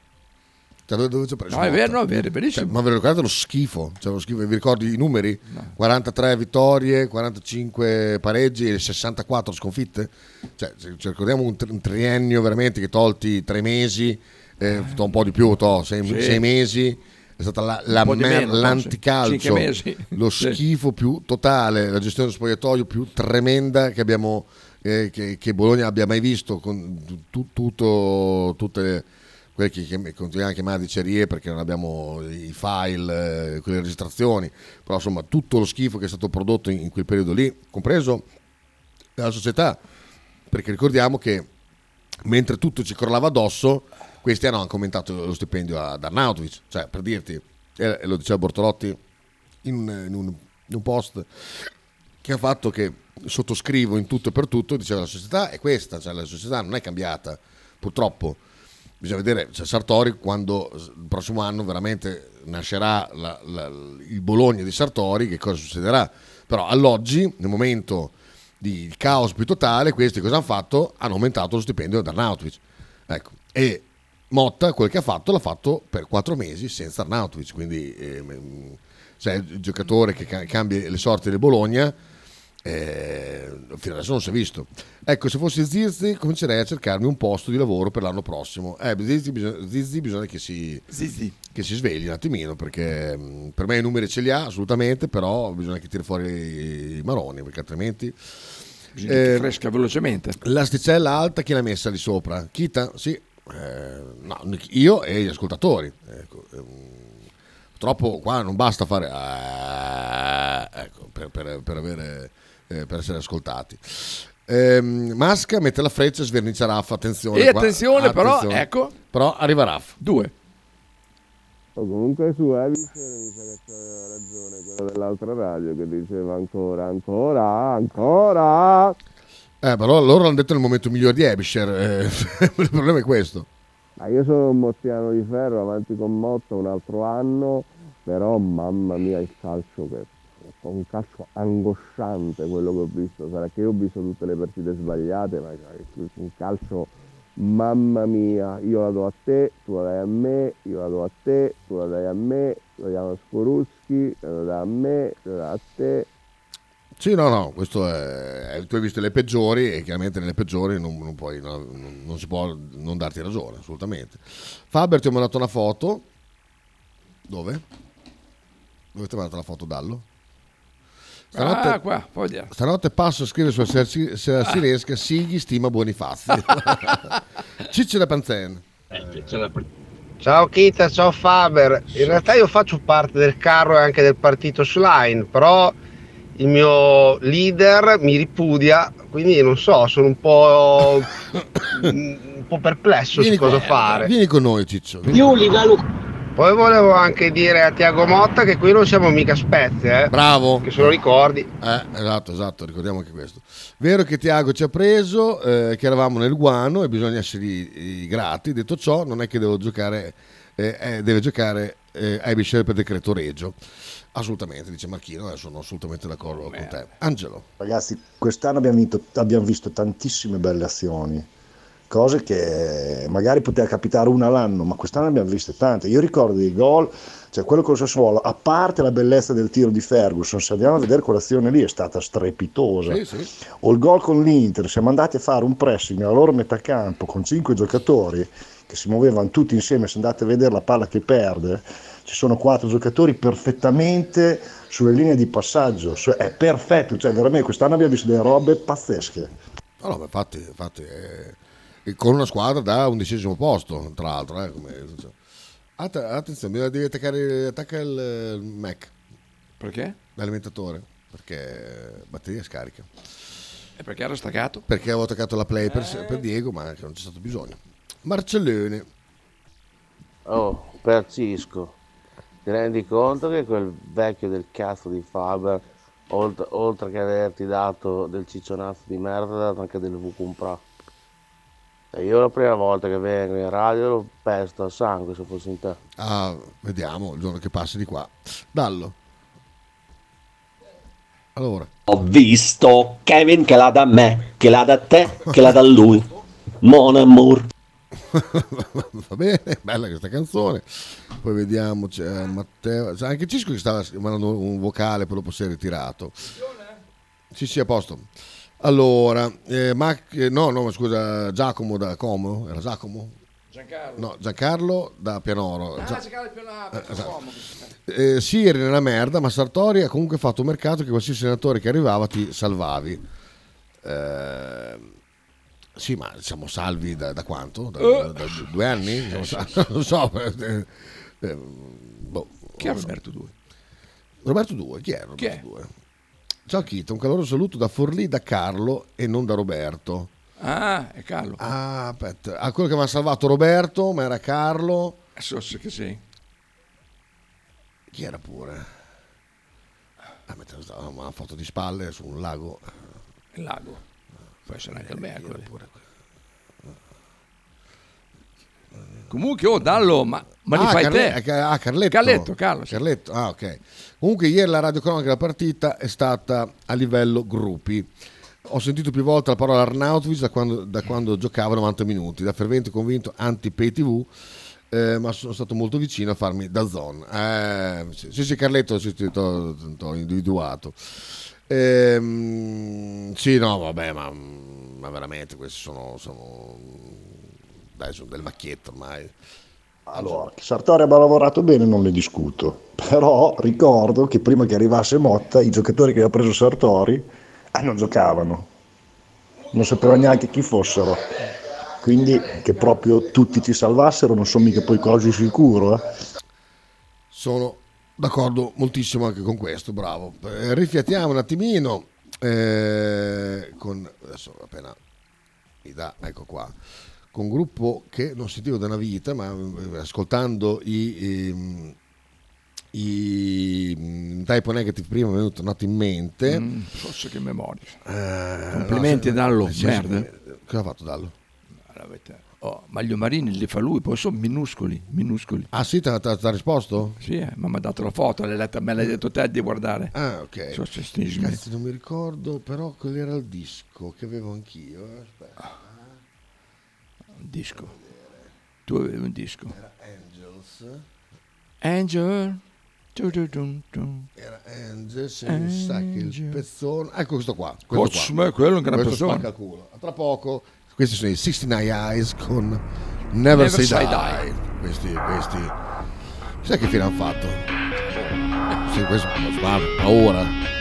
Cioè, dove, dove ci ha preso? No, è vero, no, è vero, è verissimo. Cioè, ma ve lo ricordate lo schifo? Cioè, lo schifo? Vi ricordi i numeri? 43 vittorie, 45 pareggi e 64 sconfitte? Cioè, ci ricordiamo un, un triennio veramente che tolti tre mesi, eh, to- un po' di più, to, sei, Sì. sei mesi. È stata la, la mer- meno, l'anticalcio, lo schifo più totale, la gestione dello spogliatoio più tremenda che abbiamo eh, che, che Bologna abbia mai visto con tu- tutto, tutte quelle che, che continuiamo a chiamare dicerie perché non abbiamo i file, eh, quelle registrazioni, però insomma tutto lo schifo che è stato prodotto in, in quel periodo lì, compreso la società, perché ricordiamo che mentre tutto ci crollava addosso, questi hanno anche aumentato lo stipendio ad Arnautovic, cioè per dirti, eh, lo diceva Bortolotti in un, in un- in un post che ha fatto che sottoscrivo in tutto e per tutto, diceva la società è questa, cioè la società non è cambiata, purtroppo. Bisogna vedere, cioè Sartori quando il prossimo anno veramente nascerà la- la- il Bologna di Sartori, che cosa succederà. Però all'oggi, nel momento di caos più totale, questi cosa hanno fatto? Hanno aumentato lo stipendio di Arnautovic. Ecco. E Motta quel che ha fatto l'ha fatto per quattro mesi senza Arnautovic, quindi ehm, se è il giocatore che ca- cambia le sorti del Bologna, eh, fino adesso non si è visto. Ecco, se fossi Zizzi comincerei a cercarmi un posto di lavoro per l'anno prossimo. Eh, Zizzi, bisogna, Zizzi bisogna che si, che si svegli un attimino, perché mh, per me i numeri ce li ha assolutamente, però bisogna che tiri fuori i maroni, perché altrimenti... Bisogna che Eh, cresca velocemente. L'asticella alta chi l'ha messa lì sopra? Chita? Sì. Eh, no, io e gli ascoltatori. Ecco, ehm, purtroppo qua non basta fare... "Ah", ecco, per, per- per avere, eh, per essere ascoltati. Ehm, Masca mette la freccia e svernicia Raffa. Attenzione. E qua. attenzione, però, Attenzione. ecco. Però arriva Raffa. Due. Oh, comunque su Evis mi sa che c'aveva ragione quello dell'altra radio che diceva ancora, ancora, ancora. Eh, però loro l'hanno detto nel momento migliore di Ebisher. eh, [laughs] il problema è questo. Ma io sono un mottiano di ferro avanti con Motta un altro anno, però mamma mia il calcio che un calcio angosciante quello che ho visto, sarà che io ho visto tutte le partite sbagliate, ma un calcio mamma mia, io la do a te, tu la dai a me, io la do a te, tu la dai a me, lo diamo a Skorupski, lo dai a me, lo dai a te. Sì, no, no, questo è, tu hai visto le peggiori e chiaramente nelle peggiori non, non puoi- no, non- non si può non darti ragione, assolutamente. Faber ti ho mandato una foto. Dove? Dove ti ho mandato la foto, Dallo? Ah, qua, foglia. stanotte passo a scrivere sulla Serci- sulla [laughs] Siresca Sighi stima Bonifazzi. [laughs] Ciccio da Panzen. Ciao Kita, ciao Faber. In realtà io faccio parte del carro e anche del partito Schlein, però il mio leader mi ripudia, quindi non so, sono un po', [coughs] un po' perplesso su cosa fare. Vieni con noi, Ciccio. Poi volevo anche dire a Tiago Motta che qui non siamo mica Spezia, eh. Bravo. Che se lo ricordi. Eh, esatto, esatto, ricordiamo anche questo. Vero che Tiago ci ha preso, eh, che eravamo nel guano e bisogna essere grati. Detto ciò, non è che devo giocare, eh, eh, deve giocare eh, Ebisher per decreto regio. Assolutamente, dice Marchino, eh, sono assolutamente d'accordo con te. Angelo. Ragazzi, quest'anno abbiamo, vinto- abbiamo visto tantissime belle azioni, cose che magari poteva capitare una all'anno, ma quest'anno abbiamo viste tante. Io ricordo dei gol, cioè quello con il Sassuolo, a parte la bellezza del tiro di Ferguson, se andiamo a vedere quell'azione lì è stata strepitosa. Sì, sì. O il gol con l'Inter, siamo andati a fare un pressing nella loro metà campo con cinque giocatori che si muovevano tutti insieme, se andate a vedere la palla che perde, ci sono quattro giocatori perfettamente sulle linee di passaggio, cioè, è perfetto, cioè veramente quest'anno abbiamo visto delle robe pazzesche. No, no, ma infatti, infatti eh, con una squadra da undicesimo posto, tra l'altro. eh, come- Att- attenzione, bisogna- devi attaccare attacca il, il Mac. Perché? L'alimentatore, perché batteria scarica. E perché era staccato? Perché avevo attaccato la play per, per Diego, ma che non c'è stato bisogno. Marcellone. Oh, Percisco, ti rendi conto che quel vecchio del cazzo di Faber, oltre, oltre che averti dato del ciccionazzo di merda, ha dato anche del Vucumpra. E io la prima volta che vengo in radio lo pesto a sangue se fossi in te. Ah, vediamo il giorno che passi di qua. Dallo. Allora. Ho visto Kevin che l'ha da me, che l'ha da te, che l'ha da lui. Mon amour. [laughs] Va bene, bella questa canzone. Poi vediamo, c'è Matteo, c'è anche Cisco che stava mandando un vocale, poi dopo si è ritirato. Sì, sì, a posto. Allora, eh, Mac- eh, no, no, scusa, Giacomo da Como, era Giacomo? Giancarlo. No, Giancarlo da Pianoro. Ah, Gia- Giancarlo più là, Eh, esatto. Eh, sì, eri nella merda, ma Sartori ha comunque fatto un mercato che qualsiasi senatore che arrivava ti salvavi. Eh, sì, ma siamo salvi da, da quanto? Da, Eh. da- due anni? Non so. eh, eh, boh, Chi è. Roberto 2? Roberto 2, chi è Roberto Chi è? 2? Ciao Chito, un caloroso saluto da Forlì, da Carlo e non da Roberto. Ah, è Carlo. Ah, aspetta. Ah, quello che mi ha salvato Roberto, ma era Carlo. So se che sei. Chi era pure? Ah, stava una foto di spalle su un lago. Il lago. Può essere anche il mercoledì. Comunque, oh, dallo, ma, ma li ah, fai Carle- te? ah, Carletto. Carletto, Carlo, sì. Carletto, ah, ok. Comunque, ieri la radiocronaca della partita è stata a livello gruppi. Ho sentito più volte la parola Arnautovic da quando, da quando giocava 90 minuti, da fervente convinto anti-pay TV, eh, ma sono stato molto vicino a farmi da zone. Eh, sì, sì, sì, Carletto, sì, ti ho individuato. Ehm, sì, no, vabbè, ma, ma veramente questi sono, sono, dai, sono del macchietto ormai. Allora, che Sartori abbia lavorato bene non ne discuto, però ricordo che prima che arrivasse Motta i giocatori che aveva preso Sartori eh, non giocavano, non sapeva neanche chi fossero, quindi che proprio tutti ci salvassero non sono mica poi cose sicuro. eh. Sono d'accordo moltissimo anche con questo, bravo. Eh, rifiatiamo un attimino eh, con adesso appena mi dà, ecco qua, con un gruppo che non sentivo da una vita, ma eh, ascoltando i, i, i mm, Typo Negative prima mi è venuto nato in mente. Mm, forse che memoria. Eh, Complimenti no, se- Dallo, merda. che- Cosa ha fatto Dallo? Avete- Oh, ma gli omarini li fa lui, poi sono minuscoli, minuscoli. Ah sì, ti ha risposto? Sì, eh, ma mi ha dato la foto, l'hai letta- me l'hai detto te di guardare. Ah, ok. So. Cazzo, non mi ricordo, però quello era il disco che avevo anch'io. eh, Aspetta. Un disco. Tu avevi un disco. Era Angels. Angel. Era Angels, mi sa che il pezzone. Ecco questo qua. Questo Coach, qua. quello è un gran Questo pezzone. spacca culo. A Tra poco. Questi sono i 69 Eyes con Never Never, Say, Say Die. Die. Questi, questi. Sai che fine hanno fatto? Sì, questo fa paura.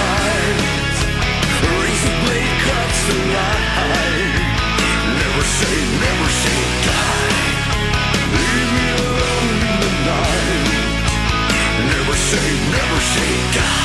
Light. Raise the blade cups till I Never say, never say die, leave me alone in the night. Never say, never say die.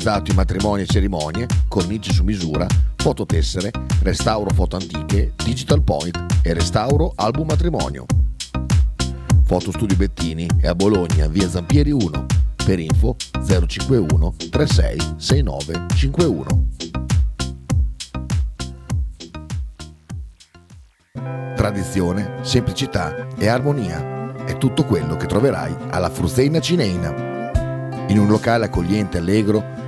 Specializzato in matrimoni e cerimonie, cornici su misura, fototessere, restauro foto antiche, digital point e restauro album matrimonio. Fotostudio Bettini è a Bologna, via Zampieri 1. Per info 051 36 69 51. Tradizione, semplicità e armonia è tutto quello che troverai alla Fruzeina Cineina. In un locale accogliente e allegro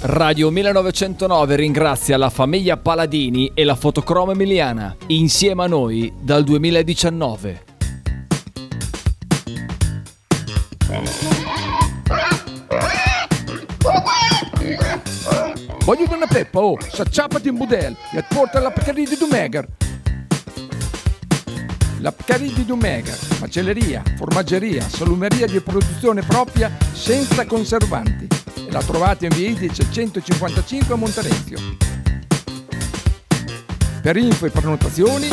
Radio 1909 ringrazia la famiglia Paladini e la fotocromo emiliana, insieme a noi dal 2019. Voglio una peppa, oh, s'acciappati in budel e porta la Pcaridi di Dumegar. La Pcaridi di Dumegar, macelleria, formaggeria, salumeria di produzione propria senza conservanti. La trovate in via Idice 155 a Monterezio. Per info e prenotazioni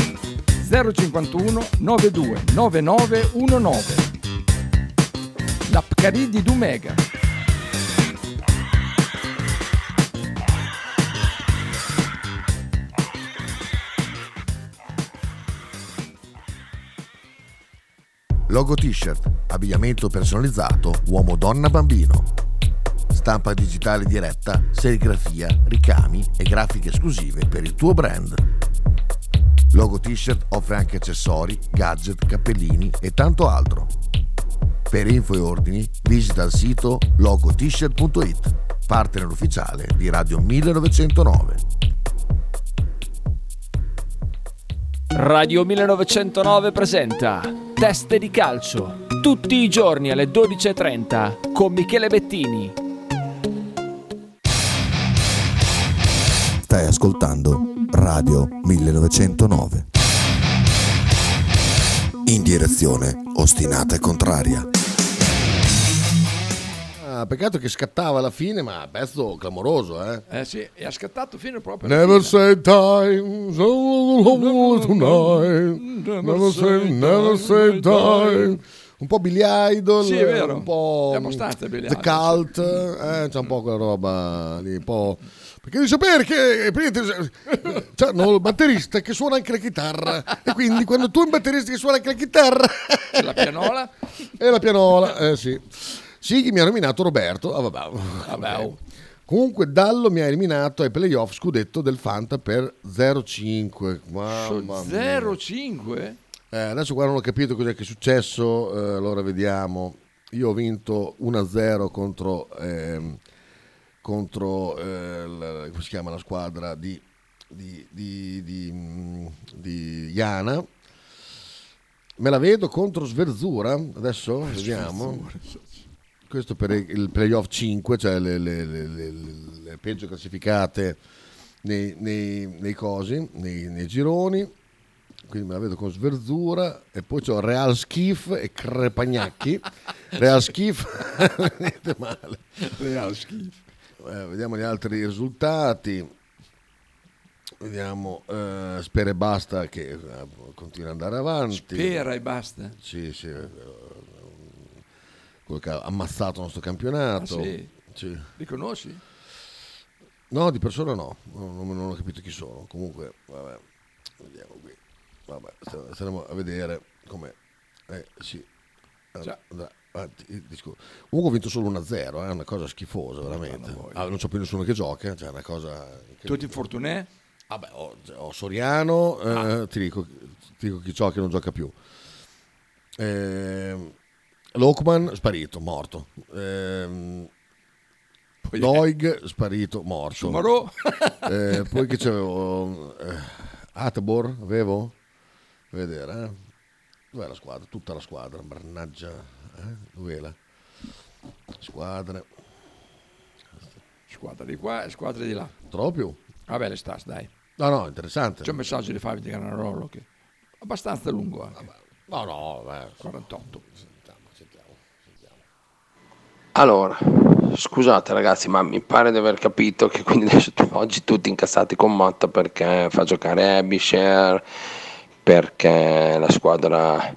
051 92 9919. La Pcaridi di Dumegar. Logo t-shirt, abbigliamento personalizzato uomo, donna, bambino. Stampa digitale diretta, serigrafia, ricami e grafiche esclusive per il tuo brand. Logo t-shirt offre anche accessori, gadget, cappellini e tanto altro. Per info e ordini visita il sito logotshirt.it, partner ufficiale di Radio 1909. Radio 1909 presenta Teste di calcio, tutti i giorni alle 12.30 con Michele Bettini. Stai ascoltando Radio 1909. In direzione ostinata e contraria. Ah, peccato che scattava alla fine, ma pezzo clamoroso, eh. Eh sì, e ha scattato fino proprio. Never say die, so tonight. Never say, never say die. Un po' Billy Idol, Sì, è vero. un po' È abbastanza Billy The Idol, Cult, eh, c'è un po' quella roba lì, un po'... Perché devi sapere che praticamente, c'hanno il batterista che suona anche la chitarra e quindi quando tu hai un batterista che suona anche la chitarra La pianola? [laughs] e la pianola, eh sì. Sighi mi ha nominato Roberto, ah, vabbè. Vabbè. Comunque Dallo mi ha eliminato ai playoff scudetto del Fanta per 0-5. Mamma mia. 0-5? Eh, adesso qua non ho capito cos'è che è successo, eh, allora vediamo. Io ho vinto 1-0 contro, ehm, contro eh, la- come si chiama la squadra di, di, di, di, mm, di Iana. Me la vedo contro Sverzura, adesso vediamo. Questo per il playoff 5, cioè le, le- le- le- le peggio classificate nei, nei- nei cosi, nei, nei gironi. Quindi me la vedo con Sverzura e poi c'ho Real Schif e Crepagnacchi. [laughs] Real Schif, [laughs] niente male. Real Schif. Eh, vediamo gli altri risultati. Vediamo eh, Spera e Basta che eh, continua ad andare avanti. Spera e basta? Sì, sì. eh, quello che ha ammazzato il nostro campionato. Ah, sì? Sì. Li conosci? No, di persona no, non, non- ho capito chi sono. Comunque, vabbè, vediamo qui. Vabbè, st- staremo a vedere come... Eh, sì. Eh, Discorso. Comunque ho vinto solo 1-0, è una cosa schifosa, veramente. Ah, non c'ho più nessuno che gioca, cioè è una cosa... Tutti infortunè? Vabbè, ho, ho Soriano, eh, Ah. ti, dico, ti dico chi gioca e non gioca più. Ehm, Lokman sparito, morto. Ehm, Doig sparito, morto. Eh, poi che c'avevo? Eh, Atebor avevo? Vedere, eh. Dov'è la squadra? Tutta la squadra, mannaggia. Eh? Dov'è la squadra? squadra di qua e squadra di là. Troppo? Vabbè, le stas, dai. No, no, interessante. C'è un messaggio di Fabio di Granarolo che è abbastanza lungo anche. No, no, beh. 48. Allora, scusate ragazzi, ma mi pare di aver capito che quindi adesso tu- oggi tutti incazzati con Motta perché fa giocare Abisher, perché la squadra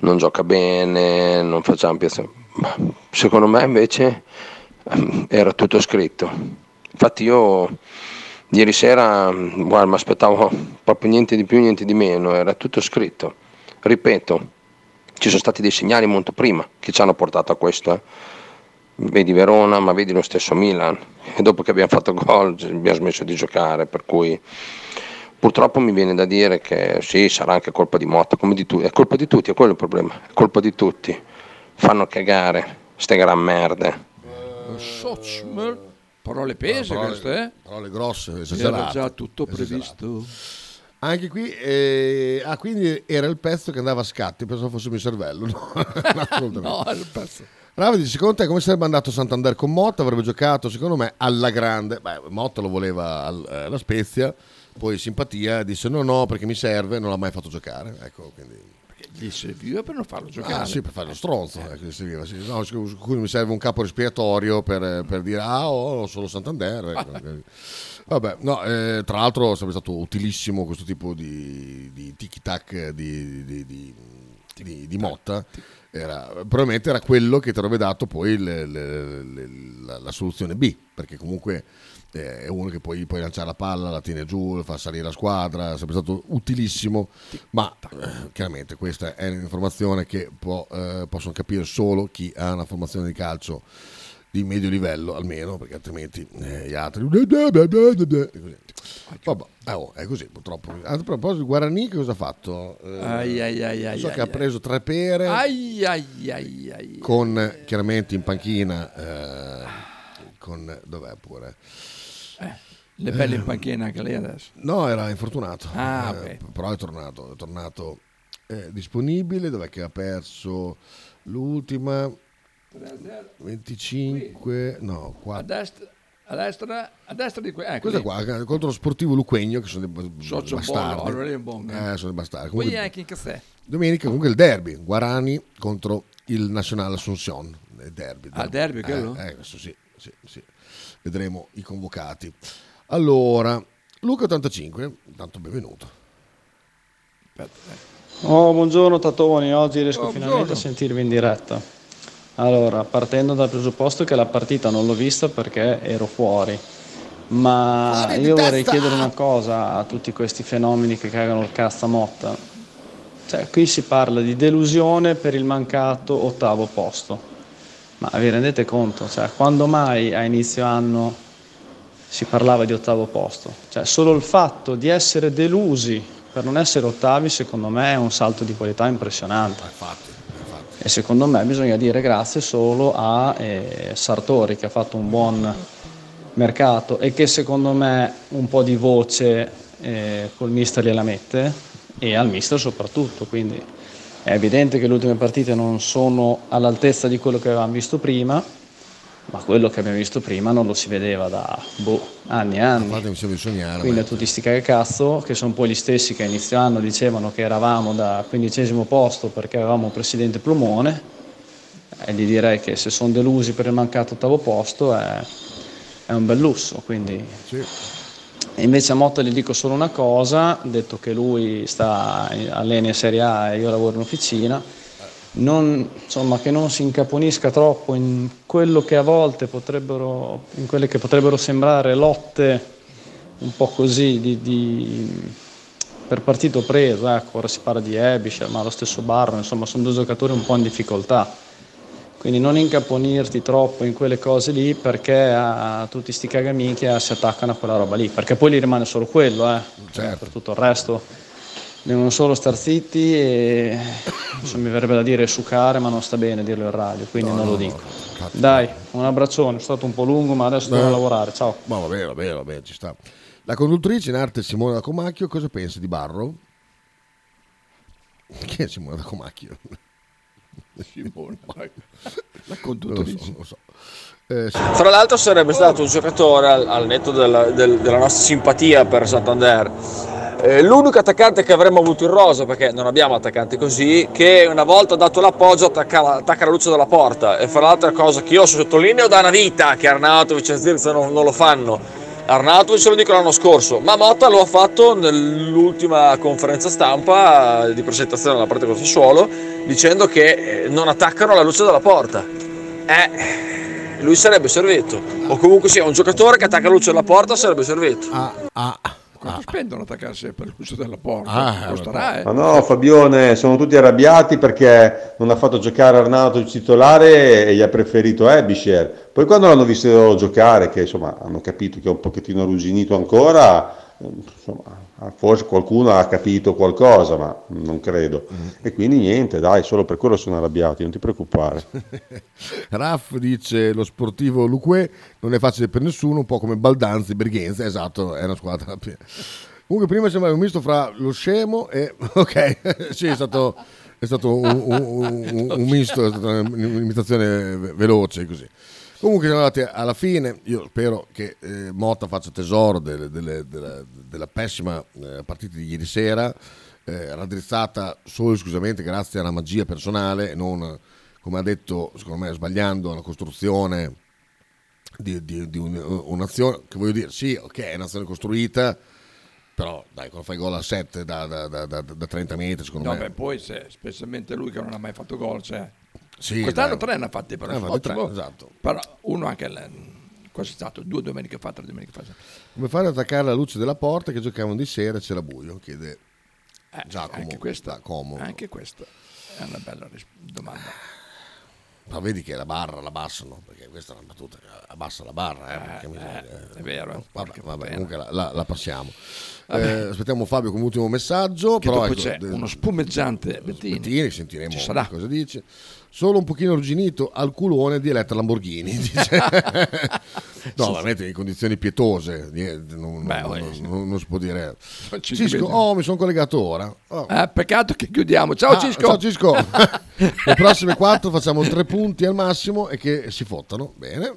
non gioca bene, non fa Champions. Secondo me invece ehm, era tutto scritto. Infatti io ieri sera, mi aspettavo proprio niente di più, niente di meno, era tutto scritto. Ripeto, ci sono stati dei segnali molto prima che ci hanno portato a questo. eh. Vedi Verona, ma vedi lo stesso Milan. E dopo che abbiamo fatto gol abbiamo smesso di giocare, per cui purtroppo mi viene da dire che sì, sarà anche colpa di Motta, come di tutti. È colpa di tutti, è quello il problema, è colpa di tutti. Fanno cagare, ste gran merde. Sochmer, parole pese parole- queste, eh? Parole grosse, Era esagerate. già tutto Esagerate. previsto. Anche qui, eh, ah, quindi era il pezzo che andava a scatti, pensavo fosse il mio cervello. No, [laughs] No, è [laughs] il pezzo. Bravo, dice, secondo te come sarebbe andato Santander con Motta? Avrebbe giocato, secondo me, alla grande. Beh, Motta lo voleva al- eh, alla Spezia, poi simpatia, disse no, no, perché mi serve, non l'ha mai fatto giocare. Ecco, quindi... Gli serviva per non farlo giocare. Ah, sì, per fare lo stronzo. ecco, gli serviva. No, mi serve un capo respiratorio per, per dire, ah, ho solo Santander. ecco. [laughs] Vabbè, no, eh, tra l'altro sarebbe stato utilissimo questo tipo di, di tiki-tac di, di- di- di- di Motta. Era, probabilmente era quello che ti avrebbe dato poi le- le- le- la, la soluzione B, perché comunque eh, è uno che poi puoi lanciare la palla, la tiene giù, fa salire la squadra, sarebbe stato utilissimo, ma eh, chiaramente questa è un'informazione che può, eh, possono capire solo chi ha una formazione di calcio di medio livello almeno, perché altrimenti eh, gli altri... Così. Vabbè, eh, oh, è così purtroppo. A proposito, Guarani che cosa ha fatto? Eh, Ai, ai, ai, so che ha preso tre pere con eh, chiaramente in panchina eh, con dov'è pure Le belle in Eh, panchina anche lei adesso. no era infortunato Ah, Eh, ok. però è tornato è tornato eh, disponibile dov'è che ha perso l'ultima 25 no A 4 destra, a destra, a destra di que- ecco questa qua eh, contro lo sportivo Luquegno che sono dei Socio bastardi buono, eh. eh, sono dei bastardi Comunque, anche in caffè. domenica comunque il derby Guarani contro il Nacional Asunción il derby Ah, derby, quello? eh, eh, questo sì, sì, sì. vedremo i convocati allora Luca 85 intanto benvenuto Oh, buongiorno Tatoni, oggi riesco Oh, finalmente buongiorno. a sentirvi in diretta. Allora, partendo dal presupposto che la partita non l'ho vista perché ero fuori, ma Fuori io vorrei testa! chiedere una cosa a tutti questi fenomeni che cagano il cazzo a motta. Cioè, qui si parla di delusione per il mancato ottavo posto, ma vi rendete conto? Cioè, quando mai a inizio anno si parlava di ottavo posto? Cioè, solo il fatto di essere delusi per non essere ottavi, secondo me, è un salto di qualità impressionante. E secondo me bisogna dire grazie solo a eh, Sartori che ha fatto un buon mercato e che secondo me un po' di voce eh, col mister gliela mette e al mister soprattutto. Quindi è evidente che le ultime partite non sono all'altezza di quello che avevamo visto prima, ma quello che abbiamo visto prima non lo si vedeva da boh, anni e anni. Solo di sognare Quindi a tutti sti cagacazzo, che sono poi gli stessi che a inizio anno dicevano che eravamo da quindicesimo posto perché avevamo un presidente plumone, e gli direi che se sono delusi per il mancato ottavo posto è, è un bel lusso. Quindi... E invece a Motta gli dico solo una cosa, detto che lui sta all'Eni a Serie A e io lavoro in officina, non, insomma, che non si incaponisca troppo in quello che a volte potrebbero, in quelle che potrebbero sembrare lotte un po' così di, di- per partito preso, ecco, ora si parla di Ebischer, ma lo stesso Barro, insomma sono due giocatori un po' in difficoltà. Quindi non incaponirti troppo in quelle cose lì perché a tutti sti cagaminchia si attaccano a quella roba lì, perché poi gli rimane solo quello, eh. per tutto il resto devono solo star zitti e insomma, mi verrebbe da dire sucare, ma non sta bene dirlo in radio, quindi No, non no, lo no, dico. Dai, un abbraccione, è stato un po' lungo, ma adesso devo lavorare, ciao. Ma va bene, va bene, va bene, ci sta. La conduttrice in arte Simona da Comacchio, cosa pensi di Barro? Chi è Simona da Comacchio? La conduttrice. Non lo so, non lo so. Eh, sì. Fra l'altro sarebbe stato un giocatore al, al netto della, del- della nostra simpatia per Santander. eh, l'unico attaccante che avremmo avuto in rosa, perché non abbiamo attaccanti così, che una volta dato l'appoggio attacca la, attacca la luce dalla porta. E fra l'altra cosa che io sottolineo da una vita, che Arnautovic e Zirza non, non lo fanno. Arnautovic lo dico l'anno scorso, ma Motta lo ha fatto nell'ultima conferenza stampa di presentazione della parte con Sassuolo, dicendo che eh, non attaccano la luce dalla porta. Eh, lui sarebbe servito. O comunque sia un giocatore che attacca la luce dalla porta sarebbe servito. Quanto spendono ad attaccarsi per l'uso della porta? Ah, Costerà, eh. Ma no, Fabione, sono tutti arrabbiati perché non ha fatto giocare Arnato il titolare e gli ha preferito Ebisher. Poi quando l'hanno visto giocare, che insomma hanno capito che è un pochettino arrugginito ancora, eh, insomma, forse qualcuno ha capito qualcosa, ma non credo. E quindi niente, dai, solo per quello sono arrabbiati, non ti preoccupare. [laughs] Raff dice lo sportivo Luque non è facile per nessuno, un po' come Baldanzi, Berghenza, esatto, è una squadra. [laughs] Comunque prima sembrava un misto fra lo scemo e... [laughs] Ok, sì, è stato, è stato un, un- un- un misto, è stata un'imitazione ve- veloce così. Comunque siamo arrivati alla fine, io spero che eh, Motta faccia tesoro delle- delle- della, della pessima eh, partita di ieri sera, eh, raddrizzata solo e esclusivamente grazie alla magia personale non, come ha detto, secondo me sbagliando, una costruzione di, di- di un- un'azione, che voglio dire, sì, ok, è un'azione costruita, però dai, quando fai gol a 7 da, da- da- da- da 30 metri, secondo No, me... beh, poi se, specialmente lui che non ha mai fatto gol, cioè, Sì, quest'anno dai. tre ne ha fatti però, Ne fatti ottimo. tre, esatto. però uno anche è stato? Due domeniche fa, tre domeniche fa. Come fare ad attaccare la luce della porta che giocavano di sera e c'era buio? Chiede Giacomo. Eh, anche questa, anche questa è una bella ris- domanda. Ma vedi che la barra la abbassano, perché questa è una battuta che abbassa la barra. Eh, perché miseria, è vero, no, eh, vabbè, vabbè, comunque la, la- la passiamo. Eh, aspettiamo Fabio come ultimo messaggio. Che però dopo ecco, c'è de- uno spumeggiante Bettini. Bettini, sentiremo Ci sarà. cosa dice. Solo un pochino arrugginito al culone di Eletta Lamborghini. [laughs] Dice. no, veramente in condizioni pietose. Non, Beh, non- non- non- si può dire. Cisco, oh, mi sono collegato ora. Oh. Eh, peccato che chiudiamo. Ciao Ah, Cisco. Ciao Cisco. [laughs] Le prossime quattro facciamo tre punti al massimo e che si fottano. Bene.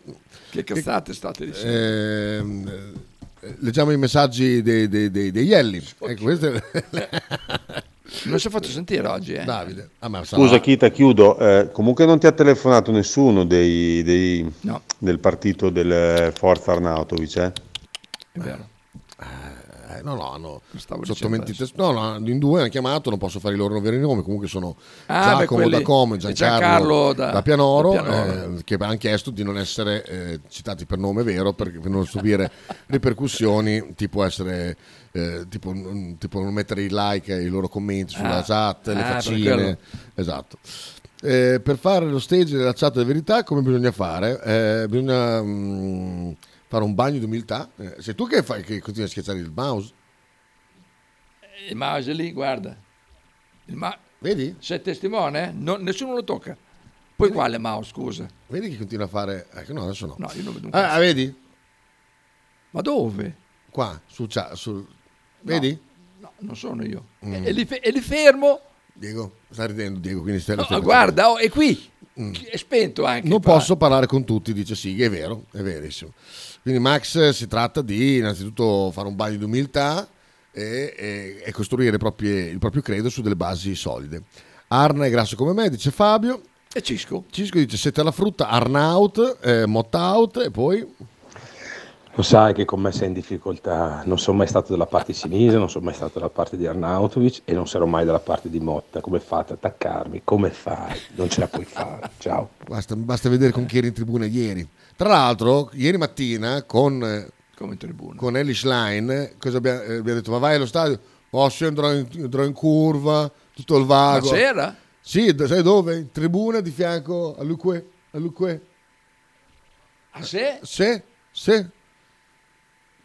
Che cazzate state dicendo? Ehm, eh, leggiamo i messaggi dei, dei, dei, dei Ielli. Ecco, queste- [laughs] Non si è fatto sentire oggi, eh. Davide. Ah, ma sarà- Scusa Kita, chiudo. Eh, comunque non ti ha telefonato nessuno dei, dei- No. del partito del eh, Forza Arnautovic, eh? È vero. Eh, no, no, hanno Stavo sottomentite. No, no, in due hanno chiamato, non posso fare i loro veri nomi. Comunque sono Ah, beh, Giacomo quelli- da Como e Giancarlo, Giancarlo da- da, Pianoro, da Pianoro. eh, che hanno chiesto di non essere eh, citati per nome vero per, per non subire ripercussioni, tipo essere. eh, tipo, tipo non mettere i like ai loro commenti sulla Ah, chat, le ah, faccine. Esatto. Eh, per fare lo stage della chat della verità, come bisogna fare? Eh, bisogna mm, fare un bagno di umiltà. Eh, sei tu che, fai, che continui a schiacciare il mouse? Il mouse lì, guarda. Il ma- Vedi? Sei testimone? No, nessuno lo tocca. Poi quale mouse, scusa? Vedi che continua a fare. Ecco, no, adesso no. No, io non vedo un Ah, ah, vedi? Ma dove? Qua, sul chat. Sul... Vedi? No, non sono io. Mm. E, li fe- e li fermo. Diego, stai ridendo, Diego, quindi stai, No, stai guarda, oh, è qui. Mm. È spento anche. Non qua. posso parlare con tutti, dice Sighi, è vero, è verissimo. Quindi Max eh, si tratta di innanzitutto fare un bagno di umiltà e, e- e costruire i propri- il proprio credo su delle basi solide. Arna è grasso come me, dice Fabio. E Cisco? Cisco dice siete alla frutta, Arnaut, eh, Motout e poi... Lo sai che con me sei in difficoltà, non sono mai stato dalla parte Sinise, non sono mai stato dalla parte di Arnautovic e non sarò mai dalla parte di Motta. Come fate ad attaccarmi? Come fai? Non ce la puoi fare. Ciao. Basta, basta vedere con chi eri in tribuna ieri. Tra l'altro, ieri mattina con, eh, Come in tribuna. con Ellie Schlein, eh, cosa abbiamo, eh, abbiamo detto? Ma vai allo stadio? Oh, sì, andrò in, andrò in curva, tutto il vago. Ma c'era? Sì, d- sai dove? In tribuna di fianco a Luque. A Luque. Ah, se? Sì, sì.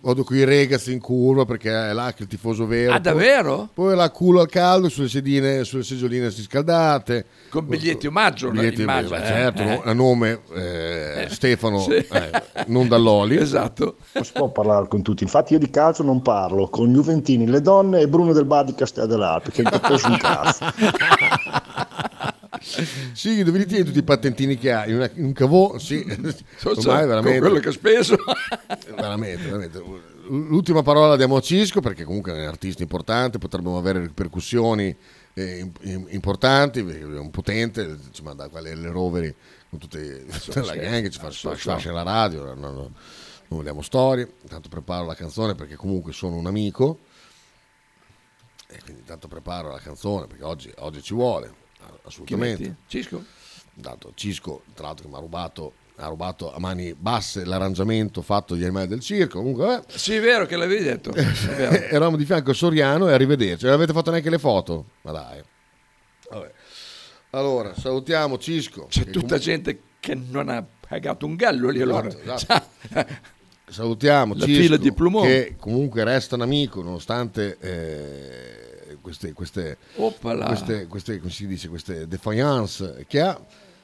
Vado con i ragazzi in curva perché è là che il tifoso vero. Ah, davvero? Poi, poi là culo al caldo sulle sedine, sulle seggiolini riscaldate. Con biglietti omaggio, Biglietti, immagino, beh, eh, certo, eh. a nome eh, Eh, Stefano, sì. eh, non dall'Oli. Esatto. Non si può parlare con tutti, infatti io di calcio non parlo, con Juventini, le donne e Bruno del Bar di Castel dell'Alpe, che capisce un [laughs] cazzo. Sì, dove li tieni tutti i patentini che hai? In, una- un cavò? Sì. [laughs] Ormai so, con veramente. quello che ha speso. veramente, veramente. L'ultima parola diamo a Cisco perché comunque è un artista importante, potrebbero avere ripercussioni eh, im- im- importanti, perché è un potente, ci manda quelle le roveri con tutte tutta la gang, ci fa So, so. fascia la radio, no, no, non vogliamo storie, intanto preparo la canzone perché comunque sono un amico e quindi intanto preparo la canzone perché oggi, oggi ci vuole, assolutamente. Cisco? Intanto Cisco, tra l'altro che mi ha rubato, ha rubato a mani basse l'arrangiamento fatto degli animali del circo, comunque eh, Sì, è vero che l'avevi detto. Vero. [laughs] eravamo di fianco a Soriano e arrivederci. Non avete fatto neanche le foto? Ma dai. Vabbè. Allora, salutiamo Cisco. C'è tutta comunque- gente che non ha pagato un gallo lì allora. Esatto, Salutiamo La Cisco, fila di Plumon. che comunque resta un amico nonostante eh, queste, queste, queste, queste, come si dice, queste defiance che ha.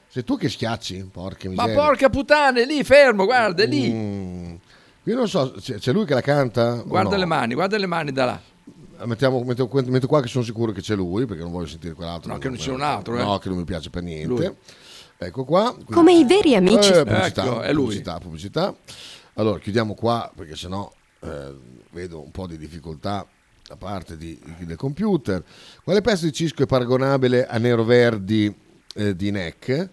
Sei tu che schiacci? Porca Ma miseria. porca puttana, è lì fermo, guarda, è lì. Mm. Io non so, c'è, c'è lui che la canta? Guarda no? le mani, guarda le mani da là. Mettiamo, metto, metto qua che sono sicuro che c'è lui, perché non voglio sentire quell'altro. No, che non c'è un altro, eh. No, che non mi piace per niente. Lui. Ecco qua. Quindi- Come i veri amici. Eh, pubblicità, Ecco, è lui. pubblicità, pubblicità. Allora, chiudiamo qua, perché sennò eh, vedo un po' di difficoltà da parte di- del computer. Quale pezzo di Cisco è paragonabile a Nero Verdi eh, di NEC?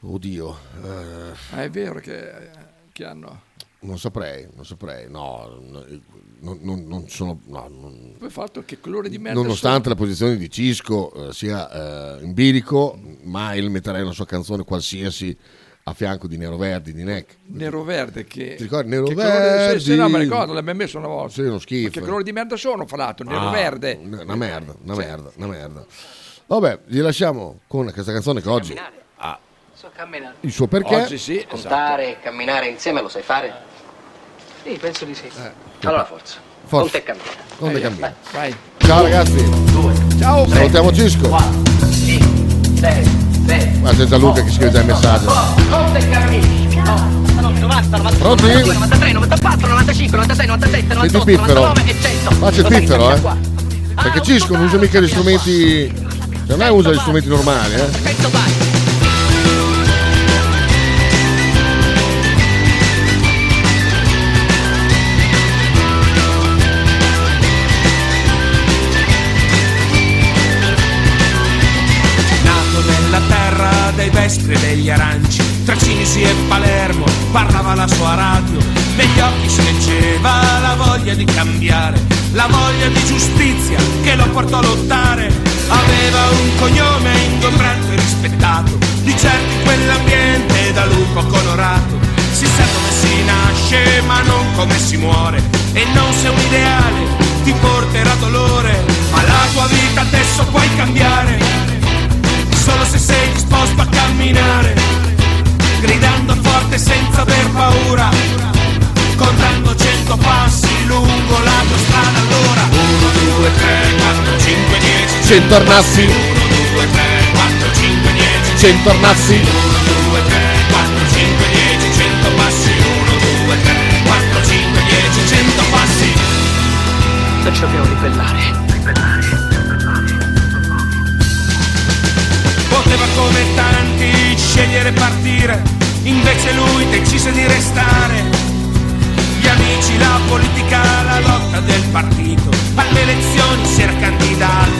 Oddio. eh, Ah, è vero che, che hanno... non saprei, non saprei, no, no, non, non- non sono... no, non- Poi fatto che colore di merda Nonostante la posizione di Cisco eh, sia eh, in bilico, mai metterei una sua canzone qualsiasi a fianco di Nero Verdi, di NEC. sono Nero verde che... Ti ricordi Nero che colore- Sì, sì, no, Verdi? mi ricordo, l'abbiamo messo una volta. Sì, uno schifo. Ma che colore di merda sono, fra l'altro? Nero Ah, verde. Una merda, una Sì. merda, una merda. Vabbè, vi lasciamo con questa canzone che oggi ha So camminare. il suo perché. Oggi sì, esatto. Contare, camminare insieme lo sai fare? Sì, penso di sì. allora forza. Forza. Conta e cammina. Conta e Vai, cammina. Vai. Ciao ragazzi. Ciao. Salutiamo Cisco. Ma c'è Gianluca che scrive già il messaggio. Conta cammina. 90, 92, Pronti? 93, 94, 95, 96, 97, Senti 98, il piffero. 99 e 100. Qua c'è cammina eh. Perché Cisco non usa mica gli strumenti. Non è usa gli strumenti normali, eh. Terra dei vespri e degli aranci, tra Cinisi e Palermo parlava la sua radio, negli occhi si leggeva la voglia di cambiare, la voglia di giustizia che lo portò a lottare. Aveva un cognome ingombrante e rispettato, di in quell'ambiente da lupo colorato. Si sa come si nasce ma non come si muore, e non se un ideale ti porterà dolore, ma la tua vita adesso puoi cambiare solo se sei disposto a camminare, gridando forte senza aver paura, contando cento passi lungo la tua strada allora. 1, 2, 3, 4, 5, 10, 100 arnazzi. 1, 2, 3, 4, 5, 10, 100 arnazzi. 1, 2, 3, 4, 5, 10, 100 passi. 1, 2, 3, 4, 5, 10, 100 passi. Se ci dobbiamo ribellare. Poteva come tanti scegliere partire, invece lui decise di restare. Gli amici, la politica, la lotta del partito, alle elezioni si era candidato